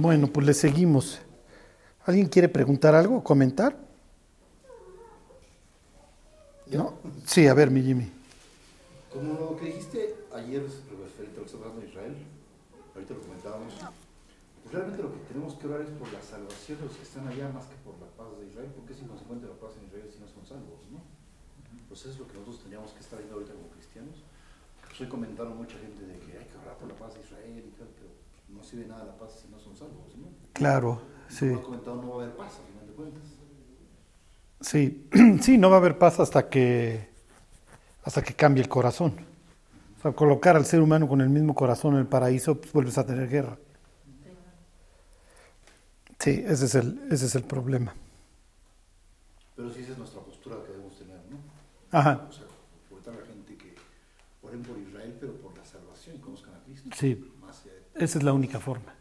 Bueno, pues le seguimos. ¿Alguien quiere preguntar algo, comentar? ¿No? Sí, a ver, mi Jimmy. Como lo que dijiste ayer referente a lo que hablando de Israel, ahorita lo comentábamos, pues realmente lo que tenemos que orar es por la salvación de los que están allá más que por la paz de Israel, porque es inconsecuente la paz en Israel si no son salvos, ¿no? Pues eso es lo que nosotros tendríamos que estar viendo ahorita como cristianos. Pues hoy comentaron mucha gente de que hay que orar por la paz de Israel y tal, pero no sirve nada la paz si no son salvos, ¿no? Claro, sí. Como ha comentado, no va a haber paz, a final de cuentas. Sí, sí, no va a haber paz hasta que hasta que cambie el corazón. O sea, colocar al ser humano con el mismo corazón en el paraíso, pues vuelves a tener guerra. Sí, ese es el, ese es el problema. Pero sí esa es nuestra postura que debemos tener, ¿no? Ajá, O sea, fomentar a la gente que oren por Israel, pero por la salvación y conozcan a Cristo. sí. Esa es la única forma.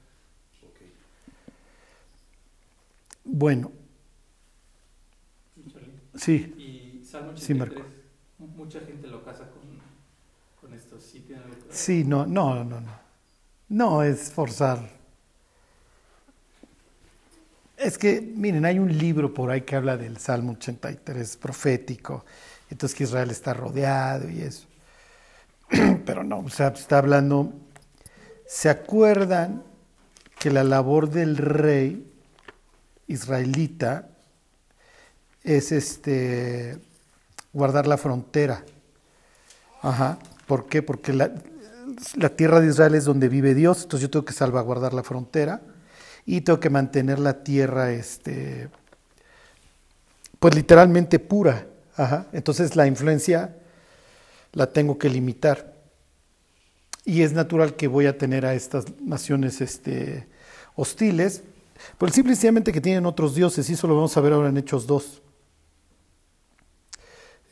Ok. Bueno, sí, Y Salmo Sí, 83, Marco. mucha gente lo casa con, con esto. ¿Sí tiene algo que ver? sí, no, no, no, no. No es forzar. Es que, miren, hay un libro por ahí que habla del Salmo 83 profético, entonces que Israel está rodeado y eso. Pero no, o sea, está hablando, ¿se acuerdan que la labor del rey israelita es este guardar la frontera? Ajá, ¿por qué? Porque la, tierra de Israel es donde vive Dios, entonces yo tengo que salvaguardar la frontera y tengo que mantener la tierra, este, pues literalmente pura. Entonces la influencia la tengo que limitar. Y es natural que voy a tener a estas naciones este, hostiles, por el simple sencillamente que tienen otros dioses, y eso lo vamos a ver ahora en Hechos 2.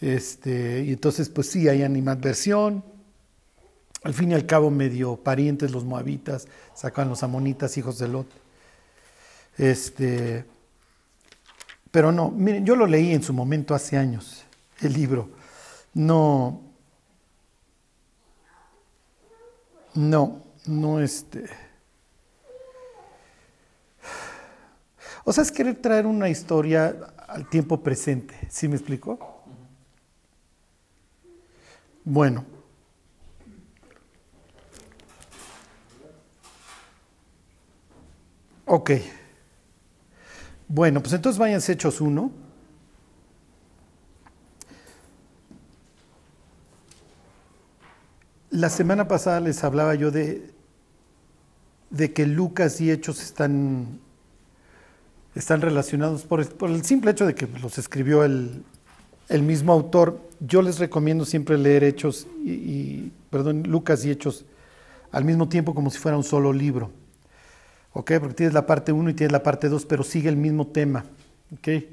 Este, y entonces, pues sí, hay animadversión. Al fin y al cabo, medio parientes los moabitas, sacan los amonitas, hijos de Lot. Este, pero no, miren, yo lo leí en su momento hace años, el libro. No, no, no este. O sea, es querer traer una historia al tiempo presente, ¿sí me explico? Bueno. Ok. Bueno, pues entonces váyanse Hechos 1. La semana pasada les hablaba yo de, de que Lucas y Hechos están, están relacionados por, el- simple hecho de que los escribió el, el mismo autor. Yo les recomiendo siempre leer Hechos y, y- perdón, Lucas y Hechos al mismo tiempo como si fuera un solo libro. ¿Ok? Porque tienes la parte 1 y tienes la parte 2, pero sigue el mismo tema. ¿Ok?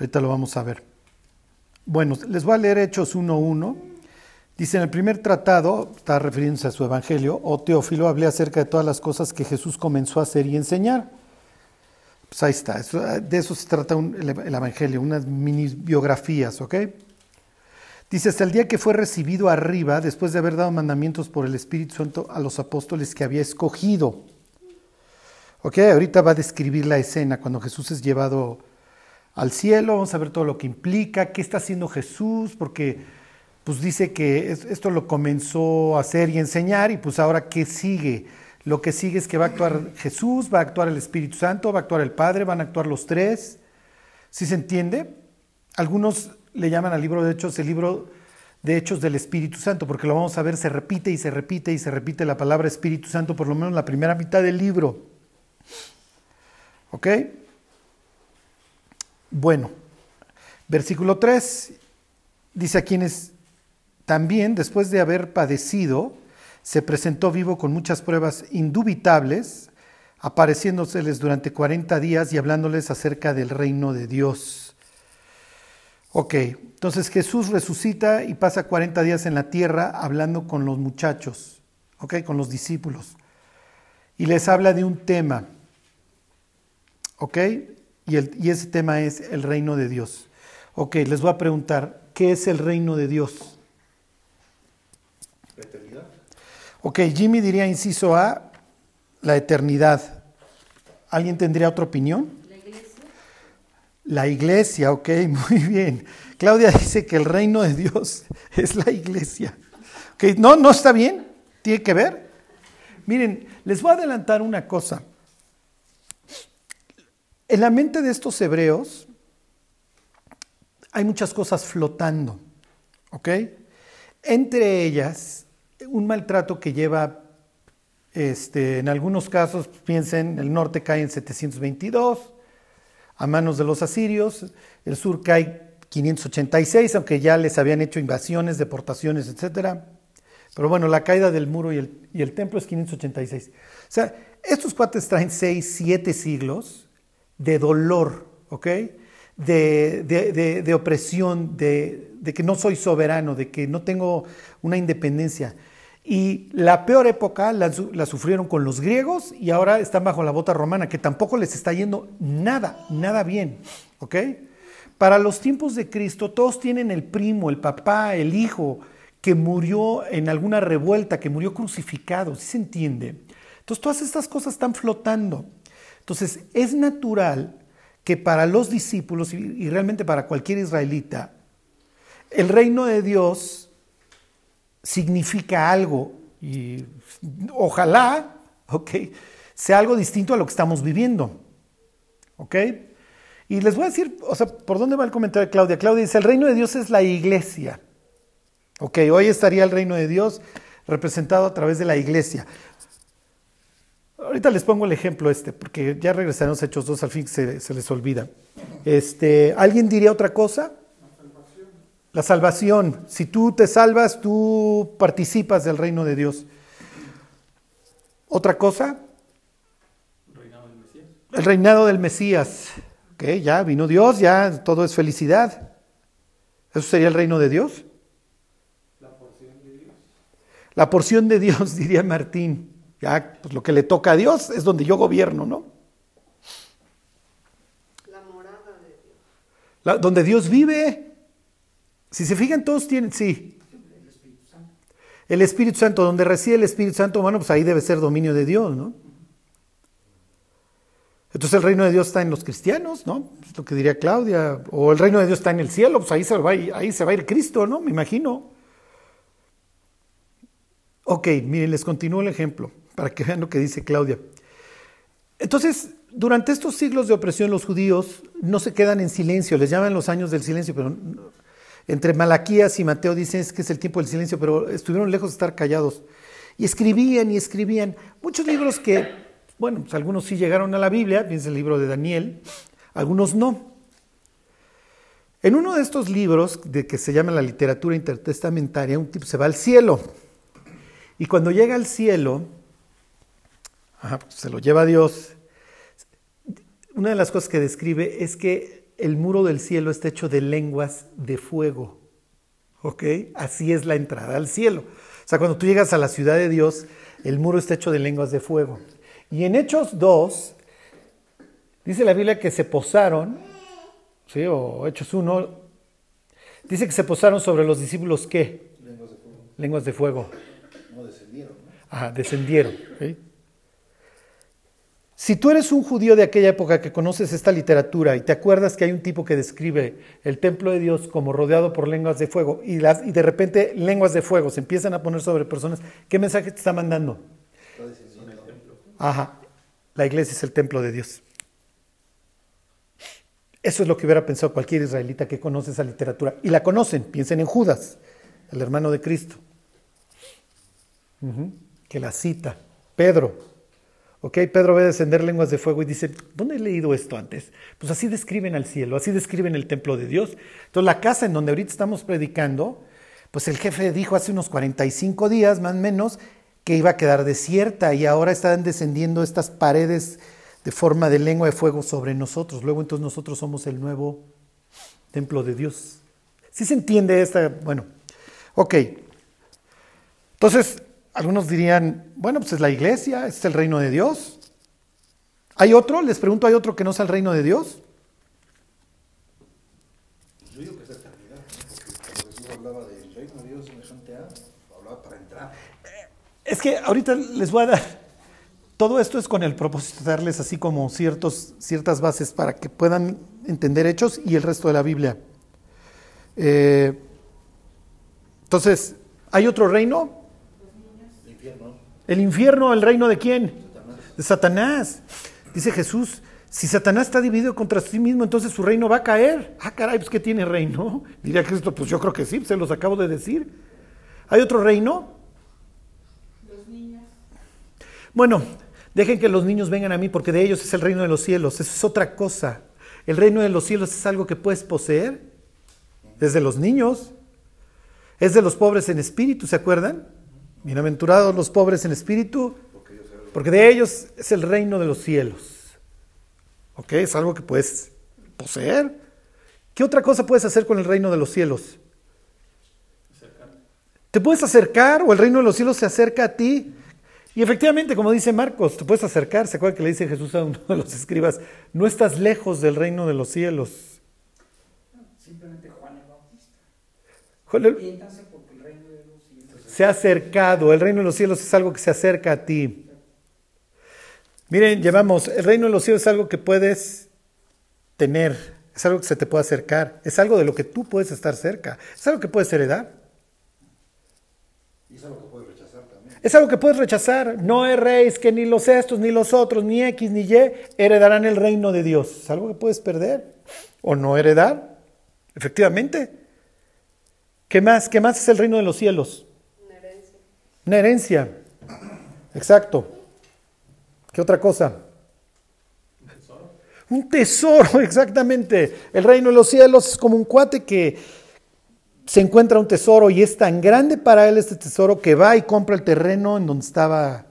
Ahorita lo vamos a ver. Bueno, les voy a leer Hechos 1.1. Dice, en el primer tratado, está refiriéndose a su evangelio, o Teófilo, hablé acerca de todas las cosas que Jesús comenzó a hacer y enseñar. Pues ahí está, de eso se trata el, el evangelio, unas mini biografías, ¿ok? Dice, hasta el día que fue recibido arriba, después de haber dado mandamientos por el Espíritu Santo a los apóstoles que había escogido. Ok, ahorita va a describir la escena cuando Jesús es llevado al cielo, vamos a ver todo lo que implica, qué está haciendo Jesús, porque pues dice que es- esto lo comenzó a hacer y enseñar y pues ahora qué sigue. Lo que sigue es que va a actuar Jesús, va a actuar el Espíritu Santo, va a actuar el Padre, van a actuar los tres. ¿Sí se entiende? Algunos le llaman al libro de Hechos el libro de Hechos del Espíritu Santo, porque lo vamos a ver, se repite y se repite y se repite la palabra Espíritu Santo, por lo menos la primera mitad del libro. ¿Ok? Bueno, versículo 3 dice a quienes también, después de haber padecido, se presentó vivo con muchas pruebas indubitables, apareciéndoseles durante 40 días y hablándoles acerca del reino de Dios. Ok, entonces Jesús resucita y pasa 40 días en la tierra hablando con los muchachos, ok, con los discípulos. Y les habla de un tema, ok, y, y ese tema es el reino de Dios. Ok, les voy a preguntar, ¿qué es el reino de Dios? La eternidad. Ok, Jimmy diría inciso A, la eternidad. ¿Alguien tendría otra opinión? La iglesia. La iglesia, ok, muy bien. Claudia dice que el reino de Dios es la iglesia. Ok, no, no está bien, tiene que ver. Miren, les voy a adelantar una cosa. En la mente de estos hebreos hay muchas cosas flotando, ¿ok? Entre ellas, un maltrato que lleva, este, en algunos casos, piensen, el norte cae en 722 a manos de los asirios, el sur cae 586, aunque ya les habían hecho invasiones, deportaciones, etcétera. Pero bueno, la caída del muro y el, y el templo es 586. O sea, estos cuates traen 6, 7 siglos de dolor, ¿ok? De, de, de, de opresión, de, que no soy soberano, de que no tengo una independencia. Y la peor época la, sufrieron con los griegos y ahora están bajo la bota romana, que tampoco les está yendo nada, nada bien, ¿ok? Para los tiempos de Cristo, todos tienen el primo, el papá, el hijo, que murió en alguna revuelta, que murió crucificado, ¿sí se entiende? Entonces todas estas cosas están flotando. Entonces es natural que para los discípulos y realmente para cualquier israelita, el reino de Dios significa algo y ojalá, ok, sea algo distinto a lo que estamos viviendo, ok. Y les voy a decir, o sea, ¿por dónde va el comentario de Claudia? Claudia dice, el reino de Dios es la iglesia. Ok, hoy estaría el reino de Dios representado a través de la iglesia. Ahorita les pongo el ejemplo este, porque ya regresaremos a Hechos 2, al fin se, se les olvida. Este, ¿Alguien diría otra cosa? La salvación. Si tú te salvas, tú participas del reino de Dios. ¿Otra cosa? El reinado del Mesías. El reinado del Mesías. Ok, ya vino Dios, ya todo es felicidad. ¿Eso sería el reino de Dios? La porción de Dios. La porción de Dios, diría Martín. Ya, pues lo que le toca a Dios es donde yo gobierno, ¿no? La morada de Dios. La- donde Dios vive. Si se fijan, todos tienen, sí. El Espíritu Santo, donde reside el Espíritu Santo, bueno, pues ahí debe ser dominio de Dios, ¿no? Entonces el reino de Dios está en los cristianos, ¿no? Es lo que diría Claudia. O el reino de Dios está en el cielo, pues ahí se va, ahí se va a ir Cristo, ¿no? Me imagino. Ok, miren, les continúo el ejemplo para que vean lo que dice Claudia. Entonces, durante estos siglos de opresión, los judíos no se quedan en silencio, les llaman los años del silencio, pero entre Malaquías y Mateo dicen que es el tiempo del silencio, pero estuvieron lejos de estar callados. Y escribían y escribían. Muchos libros que, bueno, pues algunos sí llegaron a la Biblia, piensa el libro de Daniel, algunos no. En uno de estos libros, de que se llama la literatura intertestamentaria, un tipo se va al cielo. Y cuando llega al cielo, pues se lo lleva a Dios. Una de las cosas que describe es que el muro del cielo está hecho de lenguas de fuego. ¿Ok? Así es la entrada al cielo. O sea, cuando tú llegas a la ciudad de Dios, el muro está hecho de lenguas de fuego. Y en Hechos 2, dice la Biblia que se posaron, ¿sí? O Hechos 1, dice que se posaron sobre los discípulos, ¿qué? Lenguas de fuego. Lenguas de fuego. No descendieron, ¿no? Ajá, descendieron. ¿ok? Si tú eres un judío de aquella época que conoces esta literatura y te acuerdas que hay un tipo que describe el templo de Dios como rodeado por lenguas de fuego y, y de repente lenguas de fuego se empiezan a poner sobre personas, ¿qué mensaje te está mandando? Ajá, la iglesia es el templo de Dios. Eso es lo que hubiera pensado cualquier israelita que conoce esa literatura. Y la conocen, piensen en Judas, el hermano de Cristo, que la cita. Pedro, ok, Pedro ve descender lenguas de fuego y dice, ¿dónde he leído esto antes? Pues así describen al cielo, así describen el templo de Dios. Entonces la casa en donde ahorita estamos predicando, pues el jefe dijo hace unos 45 días, más o menos, que iba a quedar desierta y ahora están descendiendo estas paredes de forma de lengua de fuego sobre nosotros. Luego entonces nosotros somos el nuevo templo de Dios. ¿Sí se entiende esta? Bueno, ok. Entonces, algunos dirían, bueno, pues es la iglesia, es el reino de Dios. ¿Hay otro? Les pregunto, ¿hay otro que no sea el reino de Dios? Yo digo que es eternidad, porque cuando Jesús hablaba del reino de Dios semejante a, hablaba para entrar. Es que ahorita les voy a dar, todo esto es con el propósito de darles así como ciertos, ciertas bases para que puedan entender hechos y el resto de la Biblia. Eh, entonces, ¿hay otro reino? El infierno. El infierno, ¿el reino de quién? De Satanás. Dice Jesús, si Satanás está dividido contra sí mismo, entonces su reino va a caer. Ah, caray, pues ¿qué tiene reino? Diría Cristo, pues yo creo que sí, se los acabo de decir. ¿Hay otro reino? Los niños. Bueno, dejen que los niños vengan a mí porque de ellos es el reino de los cielos. Eso es otra cosa. El reino de los cielos es algo que puedes poseer desde los niños. Es de los pobres en espíritu, ¿se acuerdan? Bienaventurados los pobres en espíritu, porque de ellos es el reino de los cielos. ¿Ok? Es algo que puedes poseer. ¿Qué otra cosa puedes hacer con el reino de los cielos? Te puedes acercar o el reino de los cielos se acerca a ti. Y efectivamente, como dice Marcos, te puedes acercar. ¿Se acuerdan que le dice Jesús a uno de los escribas? No estás lejos del reino de los cielos. Simplemente Juan el Bautista porque el reino de los cielos Se ha acercado. El reino de los cielos es algo que se acerca a ti. Miren, llevamos, el reino de los cielos es algo que puedes tener, es algo que se te puede acercar, es algo de lo que tú puedes estar cerca, es algo que puedes heredar, Y es algo que puedes rechazar también. es algo que puedes rechazar. No erréis que ni los estos, ni los otros, ni X, ni Y heredarán el reino de Dios. Es algo que puedes perder o no heredar, efectivamente. ¿Qué más? ¿Qué más es el reino de los cielos? Una herencia. Exacto. ¿Qué otra cosa? Un tesoro, exactamente. El reino de los cielos es como un cuate que se encuentra un tesoro y es tan grande para él este tesoro que va y compra el terreno en donde estaba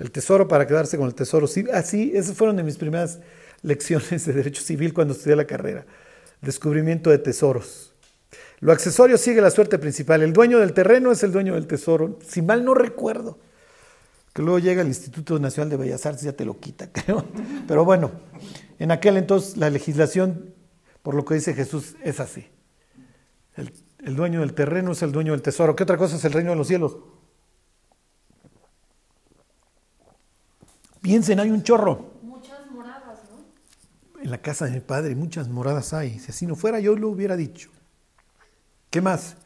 el tesoro para quedarse con el tesoro. Sí, así, esas fueron de mis primeras lecciones de Derecho Civil cuando estudié la carrera. Descubrimiento de tesoros. Lo accesorio sigue la suerte principal. El dueño del terreno es el dueño del tesoro. Si mal no recuerdo. Que luego llega el Instituto Nacional de Bellas Artes y ya te lo quita, creo. Pero bueno, en aquel entonces la legislación, por lo que dice Jesús, es así. El, el dueño del terreno es el dueño del tesoro. ¿Qué otra cosa es el reino de los cielos? Piensen, hay un chorro. Muchas moradas, ¿no? En la casa de mi padre muchas moradas hay. Si así no fuera, yo lo hubiera dicho. ¿Qué más?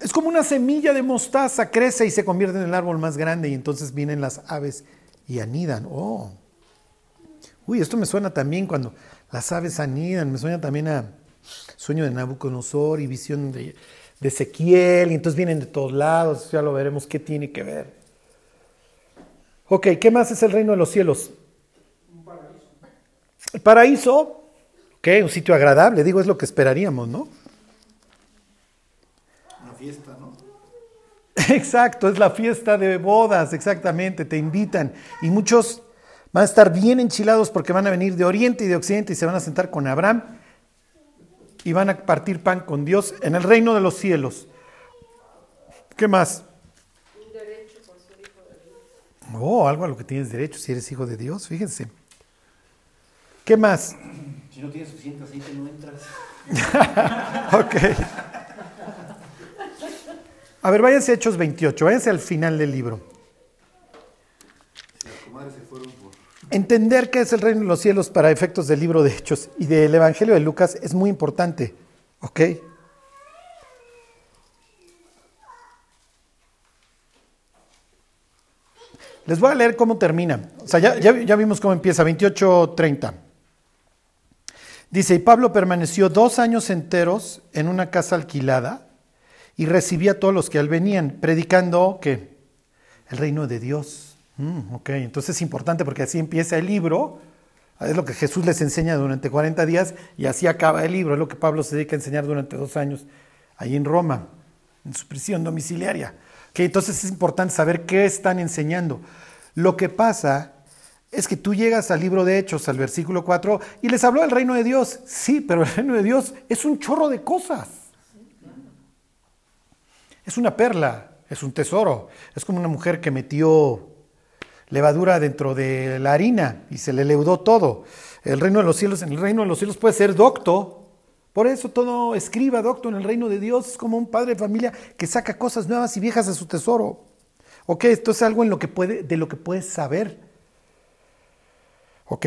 Es como una semilla de mostaza, crece y se convierte en el árbol más grande y entonces vienen las aves y anidan. Oh. Uy, esto me suena también cuando las aves anidan, me suena también a sueño de Nabucodonosor y visión de, de Ezequiel y entonces vienen de todos lados, ya lo veremos qué tiene que ver. Ok, ¿qué más es el reino de los cielos? El paraíso, ok, un sitio agradable, digo, es lo que esperaríamos, ¿no? Una fiesta, ¿no? Exacto, es la fiesta de bodas, exactamente, te invitan. Y muchos van a estar bien enchilados porque van a venir de oriente y de occidente y se van a sentar con Abraham y van a partir pan con Dios en el reino de los cielos. ¿Qué más? Un derecho por ser hijo de Dios. Oh, algo a lo que tienes derecho si eres hijo de Dios, fíjense. ¿Qué más? Si no tienes suficiente aceite, no entras. Ok. A ver, váyanse a Hechos 28, váyanse al final del libro. Entender qué es el reino de los cielos para efectos del libro de Hechos y del Evangelio de Lucas es muy importante. ¿Ok? Les voy a leer cómo termina. O sea, ya, ya- ya vimos cómo empieza, 28.30. Dice, y Pablo permaneció dos años enteros en una casa alquilada y recibía a todos los que a él venían, predicando que el reino de Dios. Mm, ok, entonces es importante porque así empieza el libro. Es lo que Jesús les enseña durante 40 días y así acaba el libro. Es lo que Pablo se dedica a enseñar durante dos años ahí en Roma, en su prisión domiciliaria. Ok, entonces es importante saber qué están enseñando. Lo que pasa es que tú llegas al libro de Hechos, al versículo 4, y les habló del reino de Dios. Sí, pero el reino de Dios es un chorro de cosas. Es una perla, es un tesoro. Es como una mujer que metió levadura dentro de la harina y se le leudó todo. El reino de los cielos, en el reino de los cielos puede ser docto. Por eso todo escriba docto en el reino de Dios es como un padre de familia que saca cosas nuevas y viejas de su tesoro. Ok, esto es algo en lo que puede, de lo que puedes saber. Ok.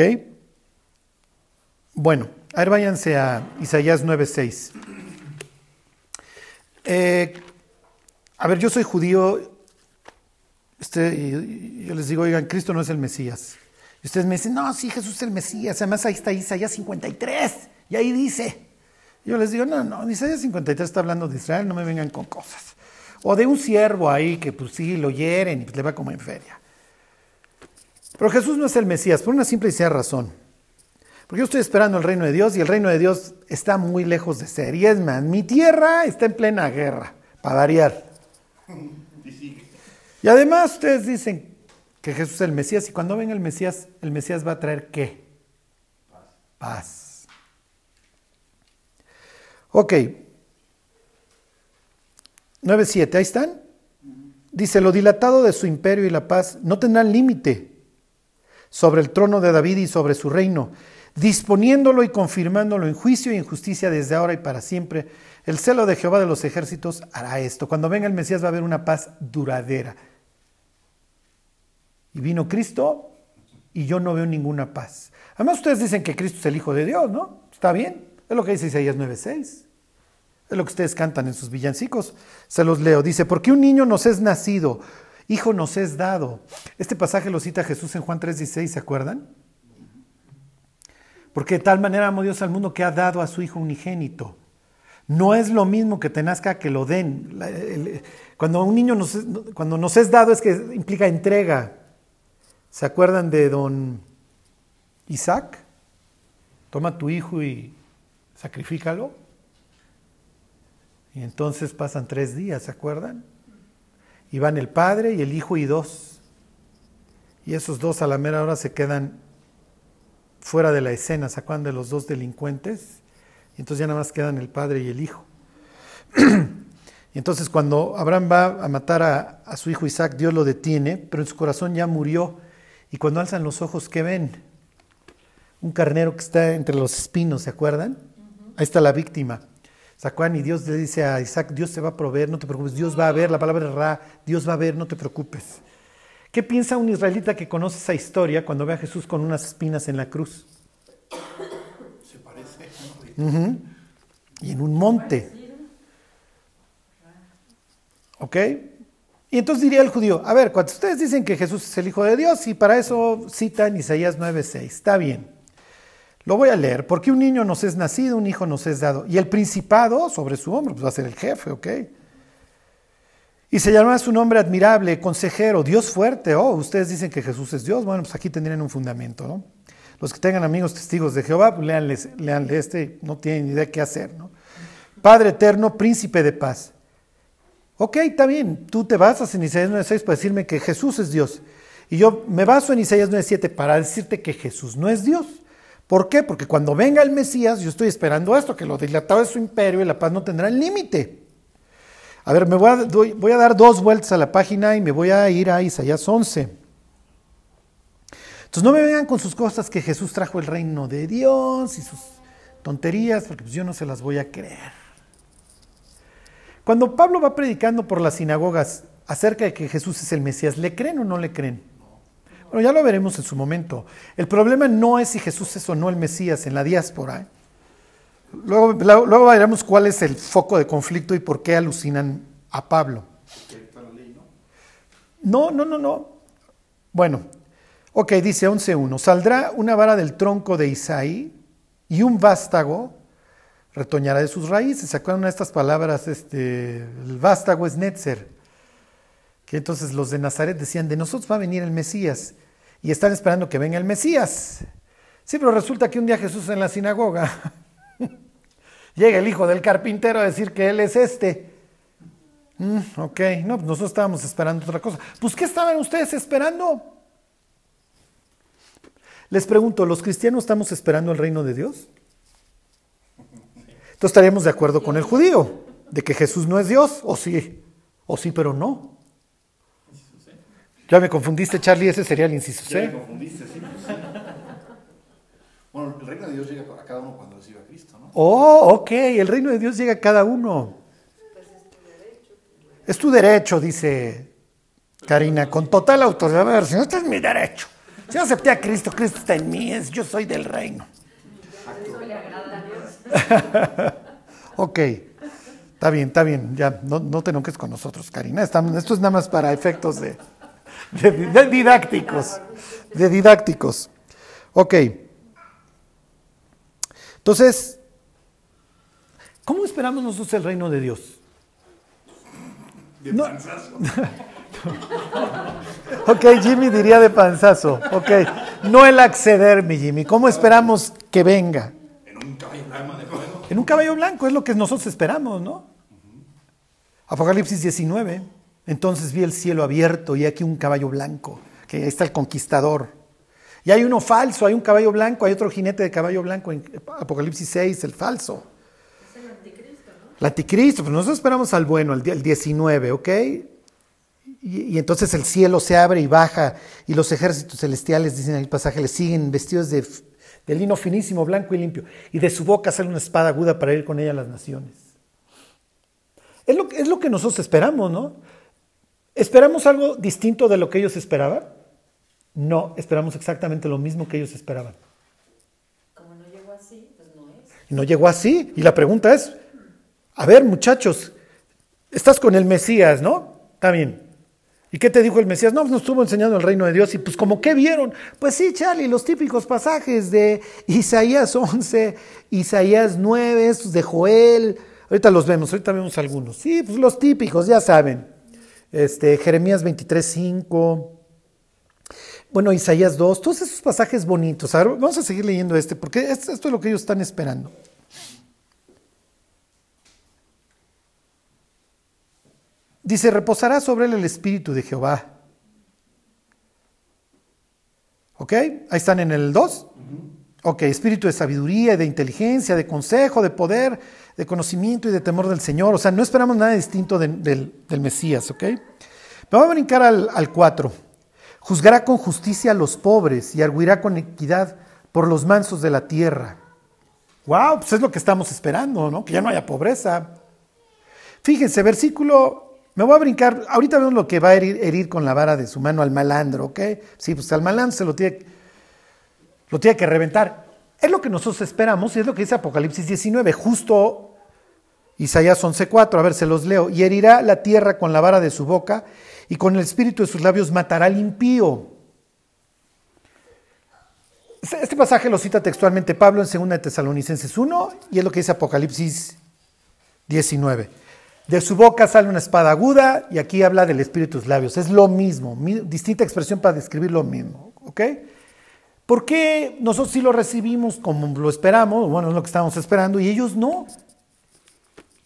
Bueno, a ver, váyanse a Isaías 9:6. Eh, a ver, yo soy judío. Este, yo les digo, oigan, Cristo no es el Mesías. Y ustedes me dicen, no, sí, Jesús es el Mesías. Además, ahí está Isaías 53. Y ahí dice. Yo les digo, no, no, Isaías 53 está hablando de Israel, no me vengan con cosas. O de un siervo ahí que pues sí, lo hieren y pues, le va como en feria. Pero Jesús no es el Mesías, por una simple y sencilla razón. Porque yo estoy esperando el reino de Dios y el reino de Dios está muy lejos de ser. Y es más, mi tierra está en plena guerra, para variar. Y además ustedes dicen que Jesús es el Mesías y cuando venga el Mesías, el Mesías va a traer qué? Paz. Ok. 9.7, ahí están. Dice, lo dilatado de su imperio y la paz no tendrán límite sobre el trono de David y sobre su reino, disponiéndolo y confirmándolo en juicio y en justicia desde ahora y para siempre. El celo de Jehová de los ejércitos hará esto. Cuando venga el Mesías va a haber una paz duradera. Y vino Cristo y yo no veo ninguna paz. Además ustedes dicen que Cristo es el Hijo de Dios, ¿no? Está bien. Es lo que dice Isaías 9:6. Es lo que ustedes cantan en sus villancicos. Se los leo. Dice, porque un niño nos es nacido, hijo nos es dado. Este pasaje lo cita Jesús en Juan 3:16, ¿se acuerdan? Porque de tal manera amó Dios al mundo que ha dado a su Hijo unigénito. No es lo mismo que te nazca que lo den. Cuando un niño nos, cuando nos es dado es que implica entrega. ¿Se acuerdan de don Isaac? Toma tu hijo y sacrifícalo. Y entonces pasan tres días, ¿se acuerdan? Y van el padre y el hijo y dos. Y esos dos a la mera hora se quedan fuera de la escena, ¿se acuerdan de los dos delincuentes? Y entonces ya nada más quedan el padre y el hijo. y entonces cuando Abraham va a matar a, a, su hijo Isaac, Dios lo detiene, pero en su corazón ya murió. Y cuando alzan los ojos, ¿qué ven? Un carnero que está entre los espinos, ¿se acuerdan? Ahí está la víctima. ¿Se acuerdan? Y Dios le dice a Isaac, Dios te va a proveer, no te preocupes, Dios va a ver, la palabra es ra, Dios va a ver, no te preocupes. ¿Qué piensa un israelita que conoce esa historia cuando ve a Jesús con unas espinas en la cruz? Y en un monte. ¿Ok? Y entonces diría el judío, a ver, cuando ustedes dicen que Jesús es el Hijo de Dios y para eso citan Isaías 9:6, está bien. Lo voy a leer, porque un niño nos es nacido, un hijo nos es dado, y el principado sobre su hombro, pues va a ser el jefe, ¿ok? Y se llamará su nombre admirable, consejero, Dios fuerte. Oh, ustedes dicen que Jesús es Dios. Bueno, pues aquí tendrían un fundamento, ¿no? Los que tengan amigos testigos de Jehová, pues léanles, léanle este, no tienen idea qué hacer, ¿no? Padre eterno, príncipe de paz. Ok, está bien, tú te basas en Isaías 9.6 para decirme que Jesús es Dios. Y yo me baso en Isaías 9.7 para decirte que Jesús no es Dios. ¿Por qué? Porque cuando venga el Mesías, yo estoy esperando esto, que lo dilatado de su imperio y la paz no tendrá límite. A ver, me voy a, voy a, dar dos vueltas a la página y me voy a ir a Isaías 11. Entonces no me vengan con sus cosas que Jesús trajo el reino de Dios y sus tonterías, porque pues yo no se las voy a creer. Cuando Pablo va predicando por las sinagogas acerca de que Jesús es el Mesías, ¿le creen o no le creen? Bueno, ya lo veremos en su momento. El problema no es si Jesús es o no el Mesías en la diáspora. ¿eh? Luego, luego veremos cuál es el foco de conflicto y por qué alucinan a Pablo. No, no, no, no. Bueno, ok, dice 11.1. Saldrá una vara del tronco de Isaí y un vástago retoñará de sus raíces. ¿Se acuerdan de estas palabras? Este, el vástago es Netzer. Que entonces los de Nazaret decían, de nosotros va a venir el Mesías. Y están esperando que venga el Mesías. Sí, pero resulta que un día Jesús en la sinagoga llega el hijo del carpintero a decir que él es este. Mm, ok, no, pues nosotros estábamos esperando otra cosa. Pues, ¿qué estaban ustedes esperando? Les pregunto, ¿los cristianos estamos esperando el reino de Dios? Entonces estaríamos de acuerdo con el judío, de que Jesús no es Dios, o sí, o sí, pero no. Ya me confundiste, Charlie, ese sería el inciso Ya C. me confundiste, sí, pues sí. Bueno, el reino de Dios llega a cada uno cuando recibe a Cristo, ¿no? Oh, ok, el reino de Dios llega a cada uno. Es tu derecho, dice Karina, con total autoridad, a ver, si no este es mi derecho. Si yo acepté a Cristo, Cristo está en mí, es, yo soy del reino. Eso le agrada a Dios. Ok, está bien, está bien, ya, no, no te enojes con nosotros, Karina. Estamos- esto es nada más para efectos de, de- de didácticos, de didácticos. Ok. Entonces, ¿cómo esperamos nosotros el reino de Dios? No. ok, Jimmy diría de panzazo. Ok, no el acceder, mi Jimmy. ¿Cómo esperamos que venga? En un caballo blanco de fuego. En un caballo blanco es lo que nosotros esperamos, ¿no? Apocalipsis 19. Entonces vi el cielo abierto y aquí un caballo blanco, que ahí está el conquistador. Y hay uno falso, hay un caballo blanco, hay otro jinete de caballo blanco en Apocalipsis 6, el falso. Es el anticristo, ¿no? El anticristo, pues nosotros esperamos al bueno, el 19, ¿ok? Y, y entonces el cielo se abre y baja y los ejércitos celestiales, dicen en el pasaje, le siguen vestidos de, lino finísimo, blanco y limpio. Y de su boca sale una espada aguda para ir con ella a las naciones. Es lo, que- es lo que nosotros esperamos, ¿no? ¿Esperamos algo distinto de lo que ellos esperaban? No, esperamos exactamente lo mismo que ellos esperaban. Como no llegó así, pues no es. Y no llegó así. Y la pregunta es, a ver muchachos, estás con el Mesías, ¿no? Está bien. ¿Y qué te dijo el Mesías? No, nos estuvo enseñando el reino de Dios. Y pues como, ¿qué vieron? Pues sí, Charlie, los típicos pasajes de Isaías 11, Isaías 9, estos de Joel. Ahorita los vemos, ahorita vemos algunos. Sí, pues los típicos, ya saben. Este, Jeremías 23, 5. Bueno, Isaías 2, todos esos pasajes bonitos. A ver, vamos a seguir leyendo este, porque esto es lo que ellos están esperando. Dice, reposará sobre él el espíritu de Jehová. ¿Ok? Ahí están en el 2. Ok, espíritu de sabiduría, de inteligencia, de consejo, de poder, de conocimiento y de temor del Señor. O sea, no esperamos nada distinto de- del, del Mesías, ¿ok? Me voy a brincar al, al 4. Juzgará con justicia a los pobres y arguirá con equidad por los mansos de la tierra. Wow, pues es lo que estamos esperando, ¿no? Que ya no haya pobreza. Fíjense, versículo, me voy a brincar, ahorita vemos lo que va a herir, herir con la vara de su mano al malandro, ¿ok? Sí, pues al malandro se lo tiene, lo tiene que reventar. Es lo que nosotros esperamos y es lo que dice Apocalipsis 19, justo Isaías 11:4, a ver, se los leo, y herirá la tierra con la vara de su boca y con el espíritu de sus labios matará al impío. Este este pasaje lo cita textualmente Pablo en 2 de Tesalonicenses 1 y es lo que dice Apocalipsis 19. De su boca sale una espada aguda y aquí habla del espíritu de labios. Es lo mismo, mi- distinta expresión para describir lo mismo. ¿Ok? ¿Por qué nosotros sí lo recibimos como lo esperamos? Bueno, es lo que estábamos esperando y ellos no.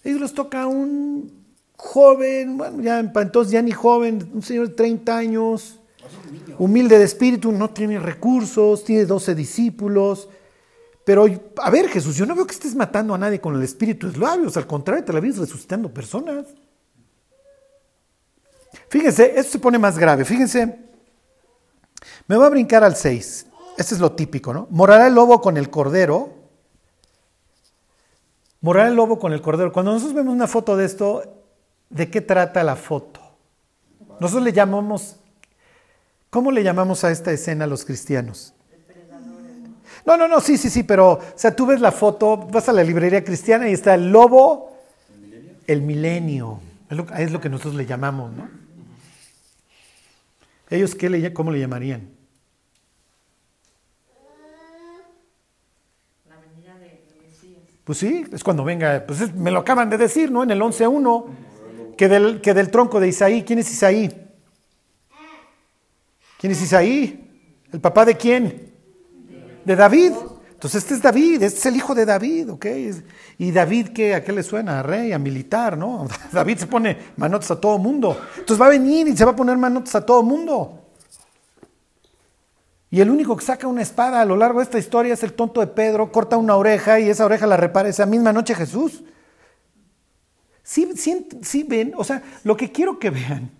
Ellos les toca un joven, bueno, ya entonces ya ni joven, un señor de 30 años, humilde de espíritu, no tiene recursos, tiene 12 discípulos. Pero, a ver, Jesús, yo no veo que estés matando a nadie con el espíritu de labios, al contrario, te la ves resucitando personas. Fíjense, esto se pone más grave. Fíjense, me voy a brincar al 6. Este es lo típico, ¿no? Morará el lobo con el cordero. Morará el lobo con el cordero. Cuando nosotros vemos una foto de esto, ¿de qué trata la foto? Nosotros le llamamos, ¿cómo le llamamos a esta escena los cristianos? No, no, no, sí, sí, sí, pero, o sea, tú ves la foto, vas a la librería cristiana y está el lobo, el milenio. Es lo, es lo que nosotros le llamamos, ¿no? ¿Ellos qué le, cómo le llamarían? La venida de Mesías. Pues sí, es cuando venga, pues es- me lo acaban de decir, ¿no? En el 11.1, que del, que del tronco de Isaí, ¿quién es Isaí? ¿Quién es Isaí? ¿El papá de quién? De David. Entonces este es David, este es el hijo de David, ¿ok? Y David, ¿qué, ¿a qué le suena? A rey, a militar, ¿no? David se pone manotas a todo mundo. Entonces va a venir y se va a poner manotas a todo mundo. Y el único que saca una espada a lo largo de esta historia es el tonto de Pedro, corta una oreja y esa oreja la repara esa misma noche Jesús. Sí, sí, sí ven, o sea, lo que quiero que vean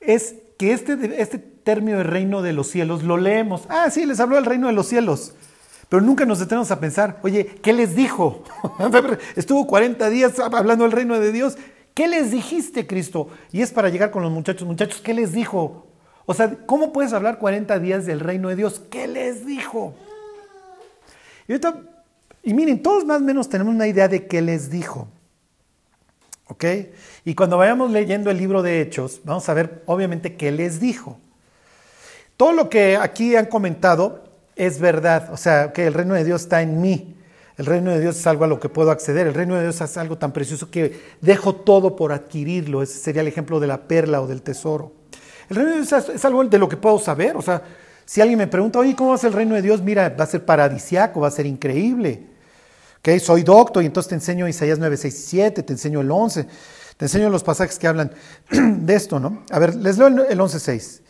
es que este, este término de reino de los cielos lo leemos. Ah, sí, les habló del reino de los cielos. Pero nunca nos detenemos a pensar, oye, ¿qué les dijo? Estuvo 40 días hablando del reino de Dios. ¿Qué ¿Qué les dijiste, Cristo? Y es para llegar con los muchachos. Muchachos, ¿qué les dijo? O sea, ¿cómo puedes hablar 40 días del reino de Dios? ¿Qué les dijo? Y, ahorita, y miren, todos más o menos tenemos una idea de qué les dijo. ¿Ok? Y cuando vayamos leyendo el libro de Hechos, vamos a ver obviamente qué les dijo. Todo lo que aquí han comentado es verdad. O sea, que el reino de Dios está en mí. El reino de Dios es algo a lo que puedo acceder. El reino de Dios es algo tan precioso que dejo todo por adquirirlo. Ese sería el ejemplo de la perla o del tesoro. El reino de Dios es algo de lo que puedo saber. O sea, si alguien me pregunta, oye, ¿cómo va a ser el reino de Dios? Mira, va a ser paradisiaco, va a ser increíble. ¿Okay? Soy doctor y entonces te enseño Isaías 9, 6 y 7, te enseño el 11, te enseño los pasajes que hablan de esto, ¿no? A ver, les leo el 11, 6.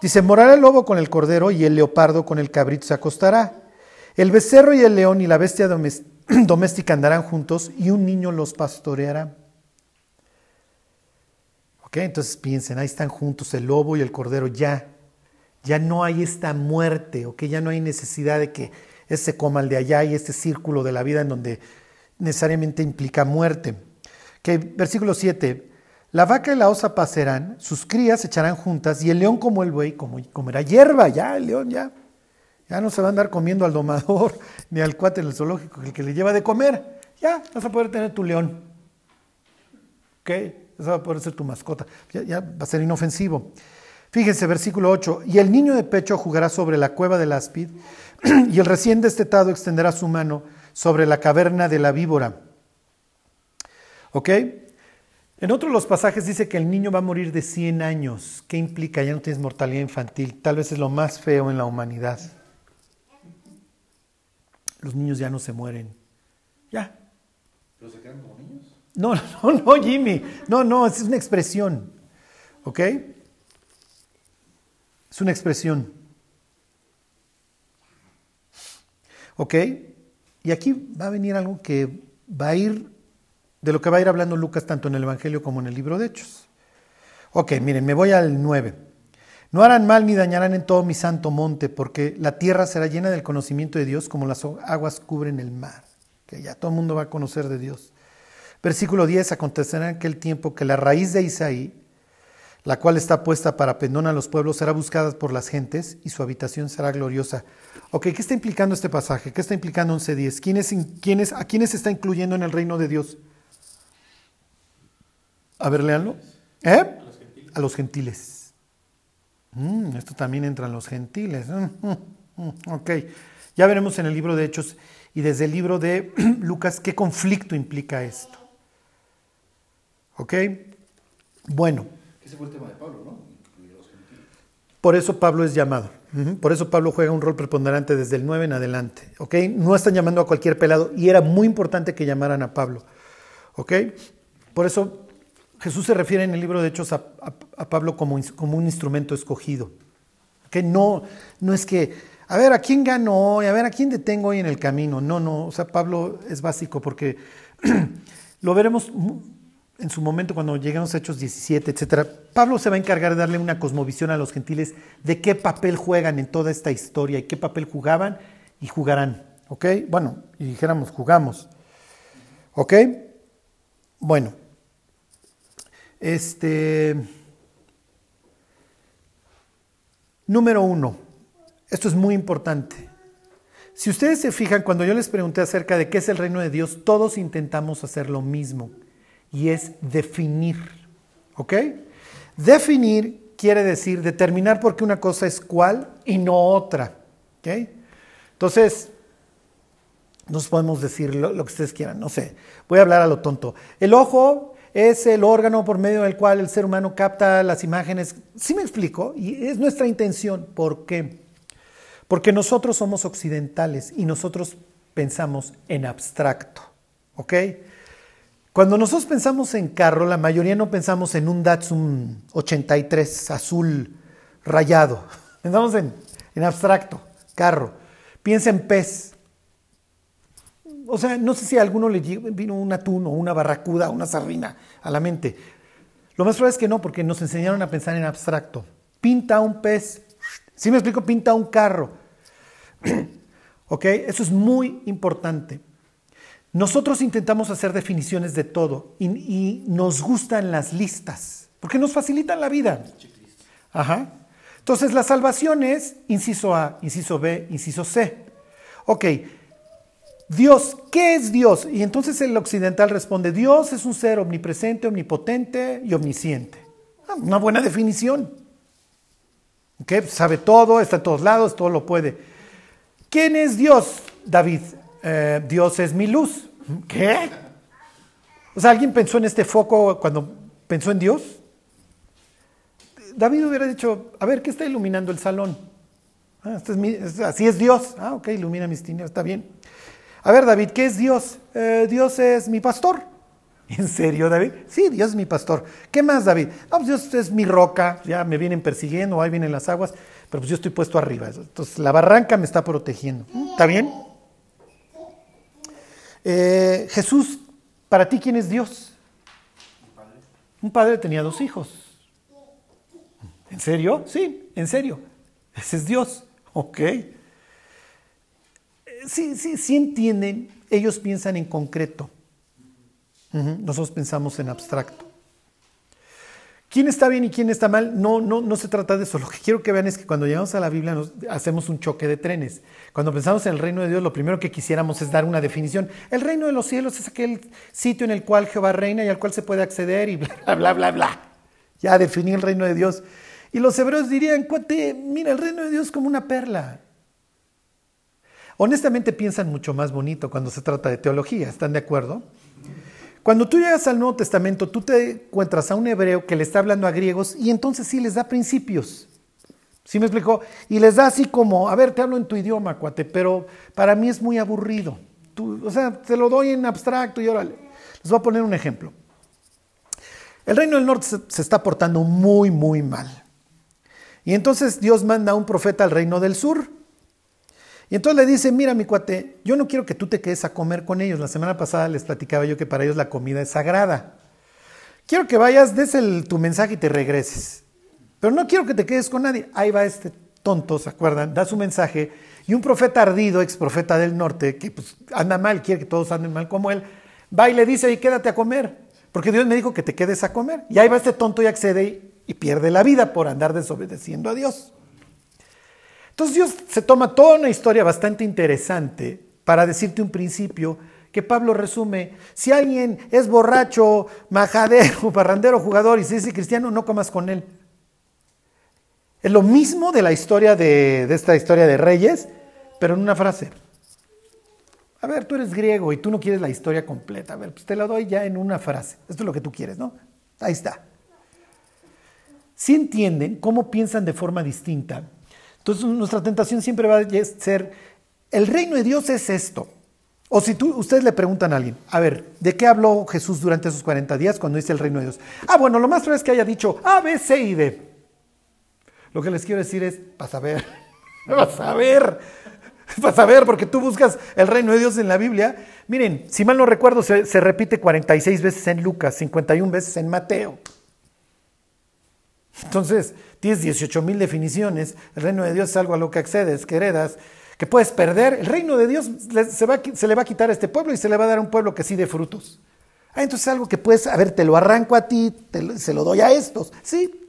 Dice, morará el lobo con el cordero y el leopardo con el cabrito se acostará. El becerro y el león y la bestia doméstica andarán juntos y un niño los pastoreará. Ok, entonces piensen, ahí están juntos el lobo y el cordero ya. Ya no hay esta muerte, ok, ya no hay necesidad de que ese coma el de allá y este círculo de la vida en donde necesariamente implica muerte. Que versículo 7. La vaca y la osa pasarán, sus crías se echarán juntas y el león como el buey comerá hierba, ya el león ya. Ya no se va a andar comiendo al domador ni al cuate en el zoológico, el que le lleva de comer. Ya vas a poder tener tu león. ¿Ok? Esa va a poder ser tu mascota. Ya, ya va a ser inofensivo. Fíjense, versículo 8. Y el niño de pecho jugará sobre la cueva del áspid, y el recién destetado extenderá su mano sobre la caverna de la víbora. ¿Ok? En otro de los pasajes dice que el niño va a morir de 100 años. ¿Qué implica? Ya no tienes mortalidad infantil. Tal vez es lo más feo en la humanidad. Los niños ya no se mueren. Ya. ¿Pero se quedan como niños? No, no, no, Jimmy. No, no, es una expresión. ¿Ok? Es una expresión. ¿Ok? Y aquí va a venir algo que va a ir, de lo que va a ir hablando Lucas tanto en el Evangelio como en el libro de Hechos. Ok, miren, me voy al 9. No harán mal ni dañarán en todo mi santo monte, porque la tierra será llena del conocimiento de Dios como las aguas cubren el mar. Que ya todo el mundo va a conocer de Dios. Versículo 10, acontecerá en aquel tiempo que la raíz de Isaí, la cual está puesta para pendón a los pueblos, será buscada por las gentes y su habitación será gloriosa. Ok, ¿qué está implicando este pasaje? ¿Qué está implicando 11.10? ¿Quiénes, quiénes, ¿A quiénes está incluyendo en el reino de Dios? A ver, léanlo. ¿Eh? A los gentiles. Mm, esto también entra en los gentiles. Ok, ya veremos en el libro de Hechos y desde el libro de Lucas qué conflicto implica esto. ¿Ok? Bueno. Ese fue el tema de Pablo, ¿no? Por eso Pablo es llamado. Por eso Pablo juega un rol preponderante desde el 9 en adelante. ¿Ok? No están llamando a cualquier pelado y era muy importante que llamaran a Pablo. ¿Ok? Por eso Jesús se refiere en el libro de Hechos a, Pablo como, un instrumento escogido. No, no es que, a ver, ¿a quién gano hoy? A ver, ¿a quién detengo hoy en el camino? No, no. O sea, Pablo es básico porque lo veremos en su momento cuando lleguemos a Hechos 17, etcétera, Pablo se va a encargar de darle una cosmovisión a los gentiles de qué papel juegan en toda esta historia y qué papel jugaban y jugarán. ¿Ok? Bueno, y dijéramos, jugamos. ¿Ok? Bueno. Este. Número uno. Esto es muy importante. Si ustedes se fijan, cuando yo les pregunté acerca de qué es el reino de Dios, todos intentamos hacer lo mismo y es definir. ¿Ok? Definir quiere decir determinar por qué una cosa es cual y no otra. ¿Ok? Entonces, nos podemos decir lo, que ustedes quieran, no sé. Voy a hablar a lo tonto. El ojo es el órgano por medio del cual el ser humano capta las imágenes. ¿Sí me explico? Y es nuestra intención. ¿Por qué? Porque nosotros somos occidentales y nosotros pensamos en abstracto. ¿Ok? Cuando nosotros pensamos en carro, la mayoría no pensamos en un Datsun 83 azul rayado. Pensamos en, en abstracto, carro. Piensa en pez. O sea, no sé si a alguno le vino un atún o una barracuda o una sardina a la mente. Lo más probable es que no, porque nos enseñaron a pensar en abstracto. Pinta un pez. Si me explico, pinta un carro. ¿Ok? Eso es muy importante. Nosotros intentamos hacer definiciones de todo y, nos gustan las listas, porque nos facilitan la vida. Ajá. Entonces la salvación es inciso A, inciso B, inciso C. Ok, Dios, ¿qué es Dios? Y entonces el occidental responde, Dios es un ser omnipresente, omnipotente y omnisciente. Ah, una buena definición. ¿Ok? Sabe todo, está en todos lados, todo lo puede. ¿Quién es Dios, David? Eh, Dios es mi luz. ¿Qué? O sea, ¿alguien pensó en este foco cuando pensó en Dios? David hubiera dicho, a ver, ¿qué está iluminando el salón? Ah, este así es Dios. Ah, ok, ilumina mis tinieblas, está bien. A ver, David, ¿qué es Dios? "Eh, Dios es mi pastor. ¿En serio, David? Sí, Dios es mi pastor. ¿Qué más, David? No, pues Dios es mi roca, ya me vienen persiguiendo, ahí vienen las aguas, pero pues yo estoy puesto arriba. Entonces la barranca me está protegiendo. ¿Mm? ¿Está bien? Eh, Jesús, para ti, ¿quién es Dios? Un padre tenía dos hijos. ¿En serio? Sí, en serio. Ese es Dios. Ok. Eh, Sí, sí, sí entienden. Ellos piensan en concreto. Nosotros pensamos en abstracto. ¿Quién está bien y quién está mal? No, no, no se trata de eso. Lo que quiero que vean es que cuando llegamos a la Biblia hacemos un choque de trenes. Cuando pensamos en el reino de Dios, lo primero que quisiéramos es dar una definición. El reino de los cielos es aquel sitio en el cual Jehová reina y al cual se puede acceder y bla, bla, bla, bla. Ya definí el reino de Dios. Y los hebreos dirían, cuate, mira, el reino de Dios es como una perla. Honestamente piensan mucho más bonito cuando se trata de teología, ¿están de acuerdo? Cuando tú llegas al Nuevo Testamento, tú te encuentras a un hebreo que le está hablando a griegos y entonces sí les da principios. ¿Sí me explicó? Y les da así como, a ver, te hablo en tu idioma, cuate, pero para mí es muy aburrido. Tú, o sea, te lo doy en abstracto y órale. Les voy a poner un ejemplo. El reino del norte se, se está portando muy, muy mal. Y entonces Dios manda a un profeta al reino del sur. Y entonces le dice, mira mi cuate, yo no quiero que tú te quedes a comer con ellos. La semana pasada les platicaba yo que para ellos la comida es sagrada. Quiero que vayas, des el- tu mensaje y te regreses. Pero no quiero que te quedes con nadie. Ahí va este tonto, ¿se acuerdan? Da su mensaje y un profeta ardido, ex profeta del norte, que pues anda mal, quiere que todos anden mal como él, va y le dice, y quédate a comer, porque Dios me dijo que te quedes a comer. Y ahí va este tonto y accede y, y pierde la vida por andar desobedeciendo a Dios. Entonces Dios se toma toda una historia bastante interesante para decirte un principio que Pablo resume. Si alguien es borracho, majadero, parrandero, jugador y se dice cristiano, no comas con él. Es lo mismo de la historia de esta historia de reyes, pero en una frase. A ver, tú eres griego y tú no quieres la historia completa. A ver, pues te la doy ya en una frase. Esto es lo que tú quieres, ¿no? Ahí está. Si entienden cómo piensan de forma distinta, entonces nuestra tentación siempre va a ser, el reino de Dios es esto. O si tú, ustedes le preguntan a alguien, a ver, ¿de qué habló Jesús durante esos 40 días cuando dice el reino de Dios? Ah, bueno, lo más probable es que haya dicho A, B, C y D. Lo que les quiero decir es, vas a ver, vas a ver, vas a ver, porque tú buscas el reino de Dios en la Biblia. Miren, si mal no recuerdo, se, se repite 46 veces en Lucas, 51 veces en Mateo. Entonces, tienes 18 mil definiciones. El reino de Dios es algo a lo que accedes, que heredas, que puedes perder. El reino de Dios se, va le va a quitar a este pueblo y se le va a dar a un pueblo que sí dé frutos. Ah, entonces es algo que puedes, a ver, te lo arranco a ti, te se lo doy a estos. Sí.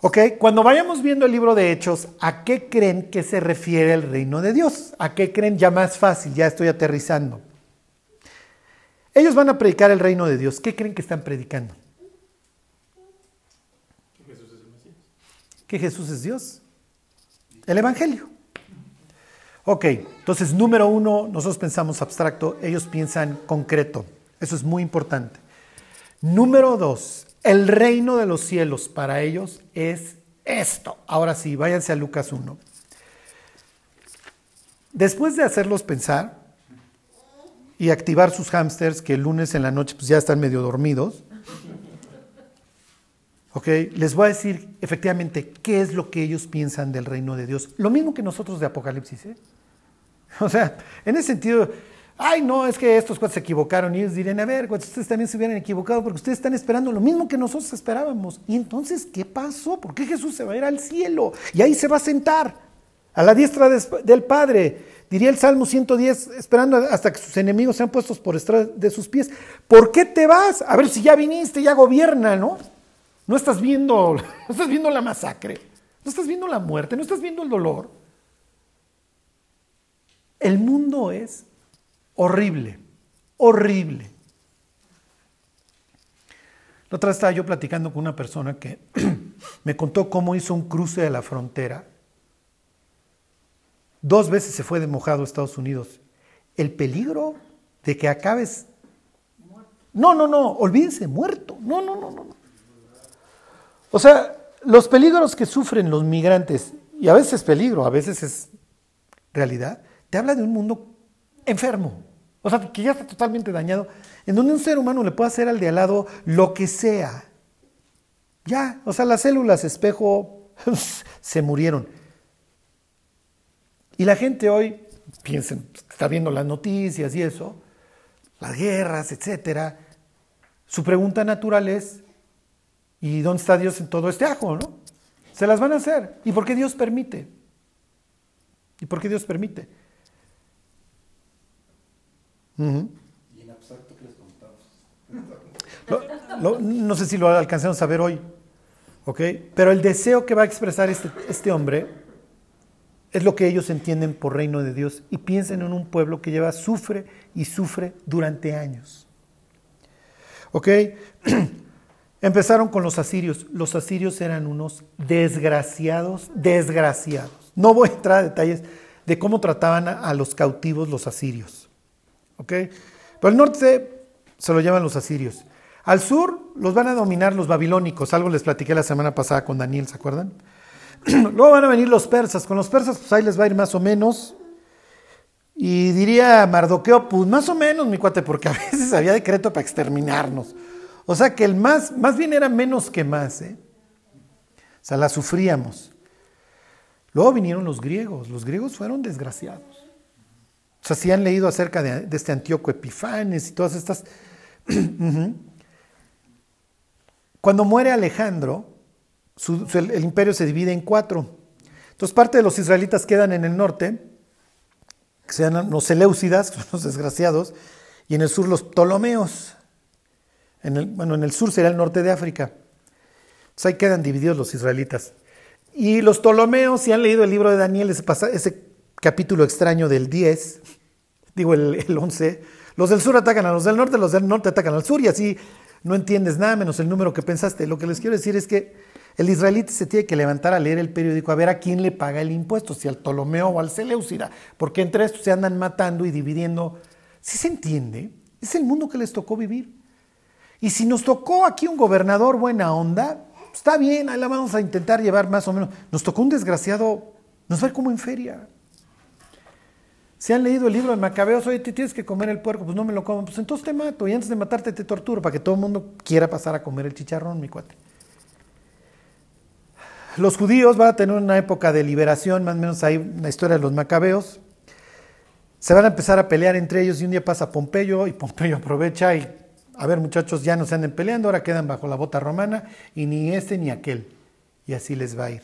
Ok, cuando vayamos viendo el libro de Hechos, ¿a qué creen que se refiere el reino de Dios? ¿A qué creen ya más fácil? Ya estoy aterrizando. Ellos van a predicar el reino de Dios. ¿Qué creen que están predicando? Que Jesús es Dios. El Evangelio. Ok, entonces número uno, nosotros pensamos abstracto, ellos piensan concreto. Eso es muy importante. Número dos, el reino de los cielos para ellos es esto. Ahora sí, váyanse a Lucas 1. Después de hacerlos pensar y activar sus hámsters, que el lunes en la noche pues, ya están medio dormidos, Ok, les voy a decir efectivamente qué es lo que ellos piensan del reino de Dios. Lo mismo que nosotros de Apocalipsis. ¿eh? O sea, en ese sentido, ay, no, es que estos cuates se equivocaron. Y ellos dirían, a ver, cuates, ustedes también se hubieran equivocado porque ustedes están esperando lo mismo que nosotros esperábamos. Y entonces, ¿qué pasó? ¿Por qué Jesús se va a ir al cielo? Y ahí se va a sentar. a la diestra del Padre. Diría el Salmo 110, esperando hasta que sus enemigos sean puestos por estrada de sus pies. ¿Por qué te vas? A ver si ya viniste, ya gobierna, ¿no? No estás viendo, no estás viendo la masacre, no estás viendo la muerte, no estás viendo el dolor. El mundo es horrible, horrible. La otra vez estaba yo platicando con una persona que me contó cómo hizo un cruce de la frontera. Dos veces se fue de mojado a Estados Unidos. El peligro de que acabes... No, no, no, olvídense, muerto. No, no, no, no. O sea, los peligros que sufren los migrantes, y a veces es peligro, a veces es realidad, te habla de un mundo enfermo. O sea, que ya está totalmente dañado, en donde un ser humano le puede hacer al de al lado lo que sea. Ya, o sea, las células espejo se murieron. Y la gente hoy, piensen, está viendo las noticias y eso, las guerras, etcétera. Su pregunta natural es, ¿y dónde está Dios en todo este ajo, no? Se las van a hacer. ¿Y por qué Dios permite? ¿Y por qué Dios permite? Y en abstracto, ¿qué les contamos? Lo- lo- no sé si lo alcanzamos a ver hoy, ¿ok? Pero el deseo que va a expresar este, este hombre es lo que ellos entienden por reino de Dios y piensen en un pueblo que lleva, sufre y sufre durante años. ¿Ok? Empezaron con los asirios. Los asirios eran unos desgraciados, desgraciados. No voy a entrar a detalles de cómo trataban a, los cautivos los asirios. ¿Ok? Pero el norte se lo llaman los asirios. Al sur los van a dominar los babilónicos. Algo les platiqué la semana pasada con Daniel, ¿se acuerdan? Luego van a venir los persas. Con los persas, pues ahí les va a ir más o menos. Y diría Mardoqueo, pues más o menos, mi cuate, porque a veces había decreto para exterminarnos. O sea que el más, más bien era menos que más, ¿eh? O sea, la sufríamos. Luego vinieron los griegos. Los griegos fueron desgraciados. O sea, si han leído acerca de, este Antíoco Epifanes y todas estas. Cuando muere Alejandro, el, el imperio se divide en cuatro. Entonces, parte de los israelitas quedan en el norte, que se llaman los Seleucidas, los desgraciados, y en el sur los Ptolomeos. En el, bueno, en el sur sería el norte de África. Entonces ahí quedan divididos los israelitas. Y los Ptolomeos, si han leído el libro de Daniel, ese, capítulo extraño del 10, digo el, el 11, los del sur atacan a los del norte, los del norte atacan al sur y así no entiendes nada menos el número que pensaste. Lo que les quiero decir es que el israelita se tiene que levantar a leer el periódico a ver a quién le paga el impuesto, si al Ptolomeo o al Seleucida, porque entre estos se andan matando y dividiendo. ¿Sí se entiende? Es el mundo que les tocó vivir. Y si nos tocó aquí un gobernador buena onda, está bien, ahí la vamos a intentar llevar más o menos. Nos tocó un desgraciado, nos va como en feria. Si han leído el libro de Macabeos, oye, te tienes que comer el puerco, pues no me lo como, pues entonces te mato y antes de matarte te torturo para que todo el mundo quiera pasar a comer el chicharrón, mi cuate. Los judíos van a tener una época de liberación, más o menos ahí la historia de los Macabeos. Se van a empezar a pelear entre ellos y un día pasa Pompeyo y Pompeyo aprovecha y, a ver muchachos, ya no se anden peleando, ahora quedan bajo la bota romana y ni este ni aquel. Y así les va a ir.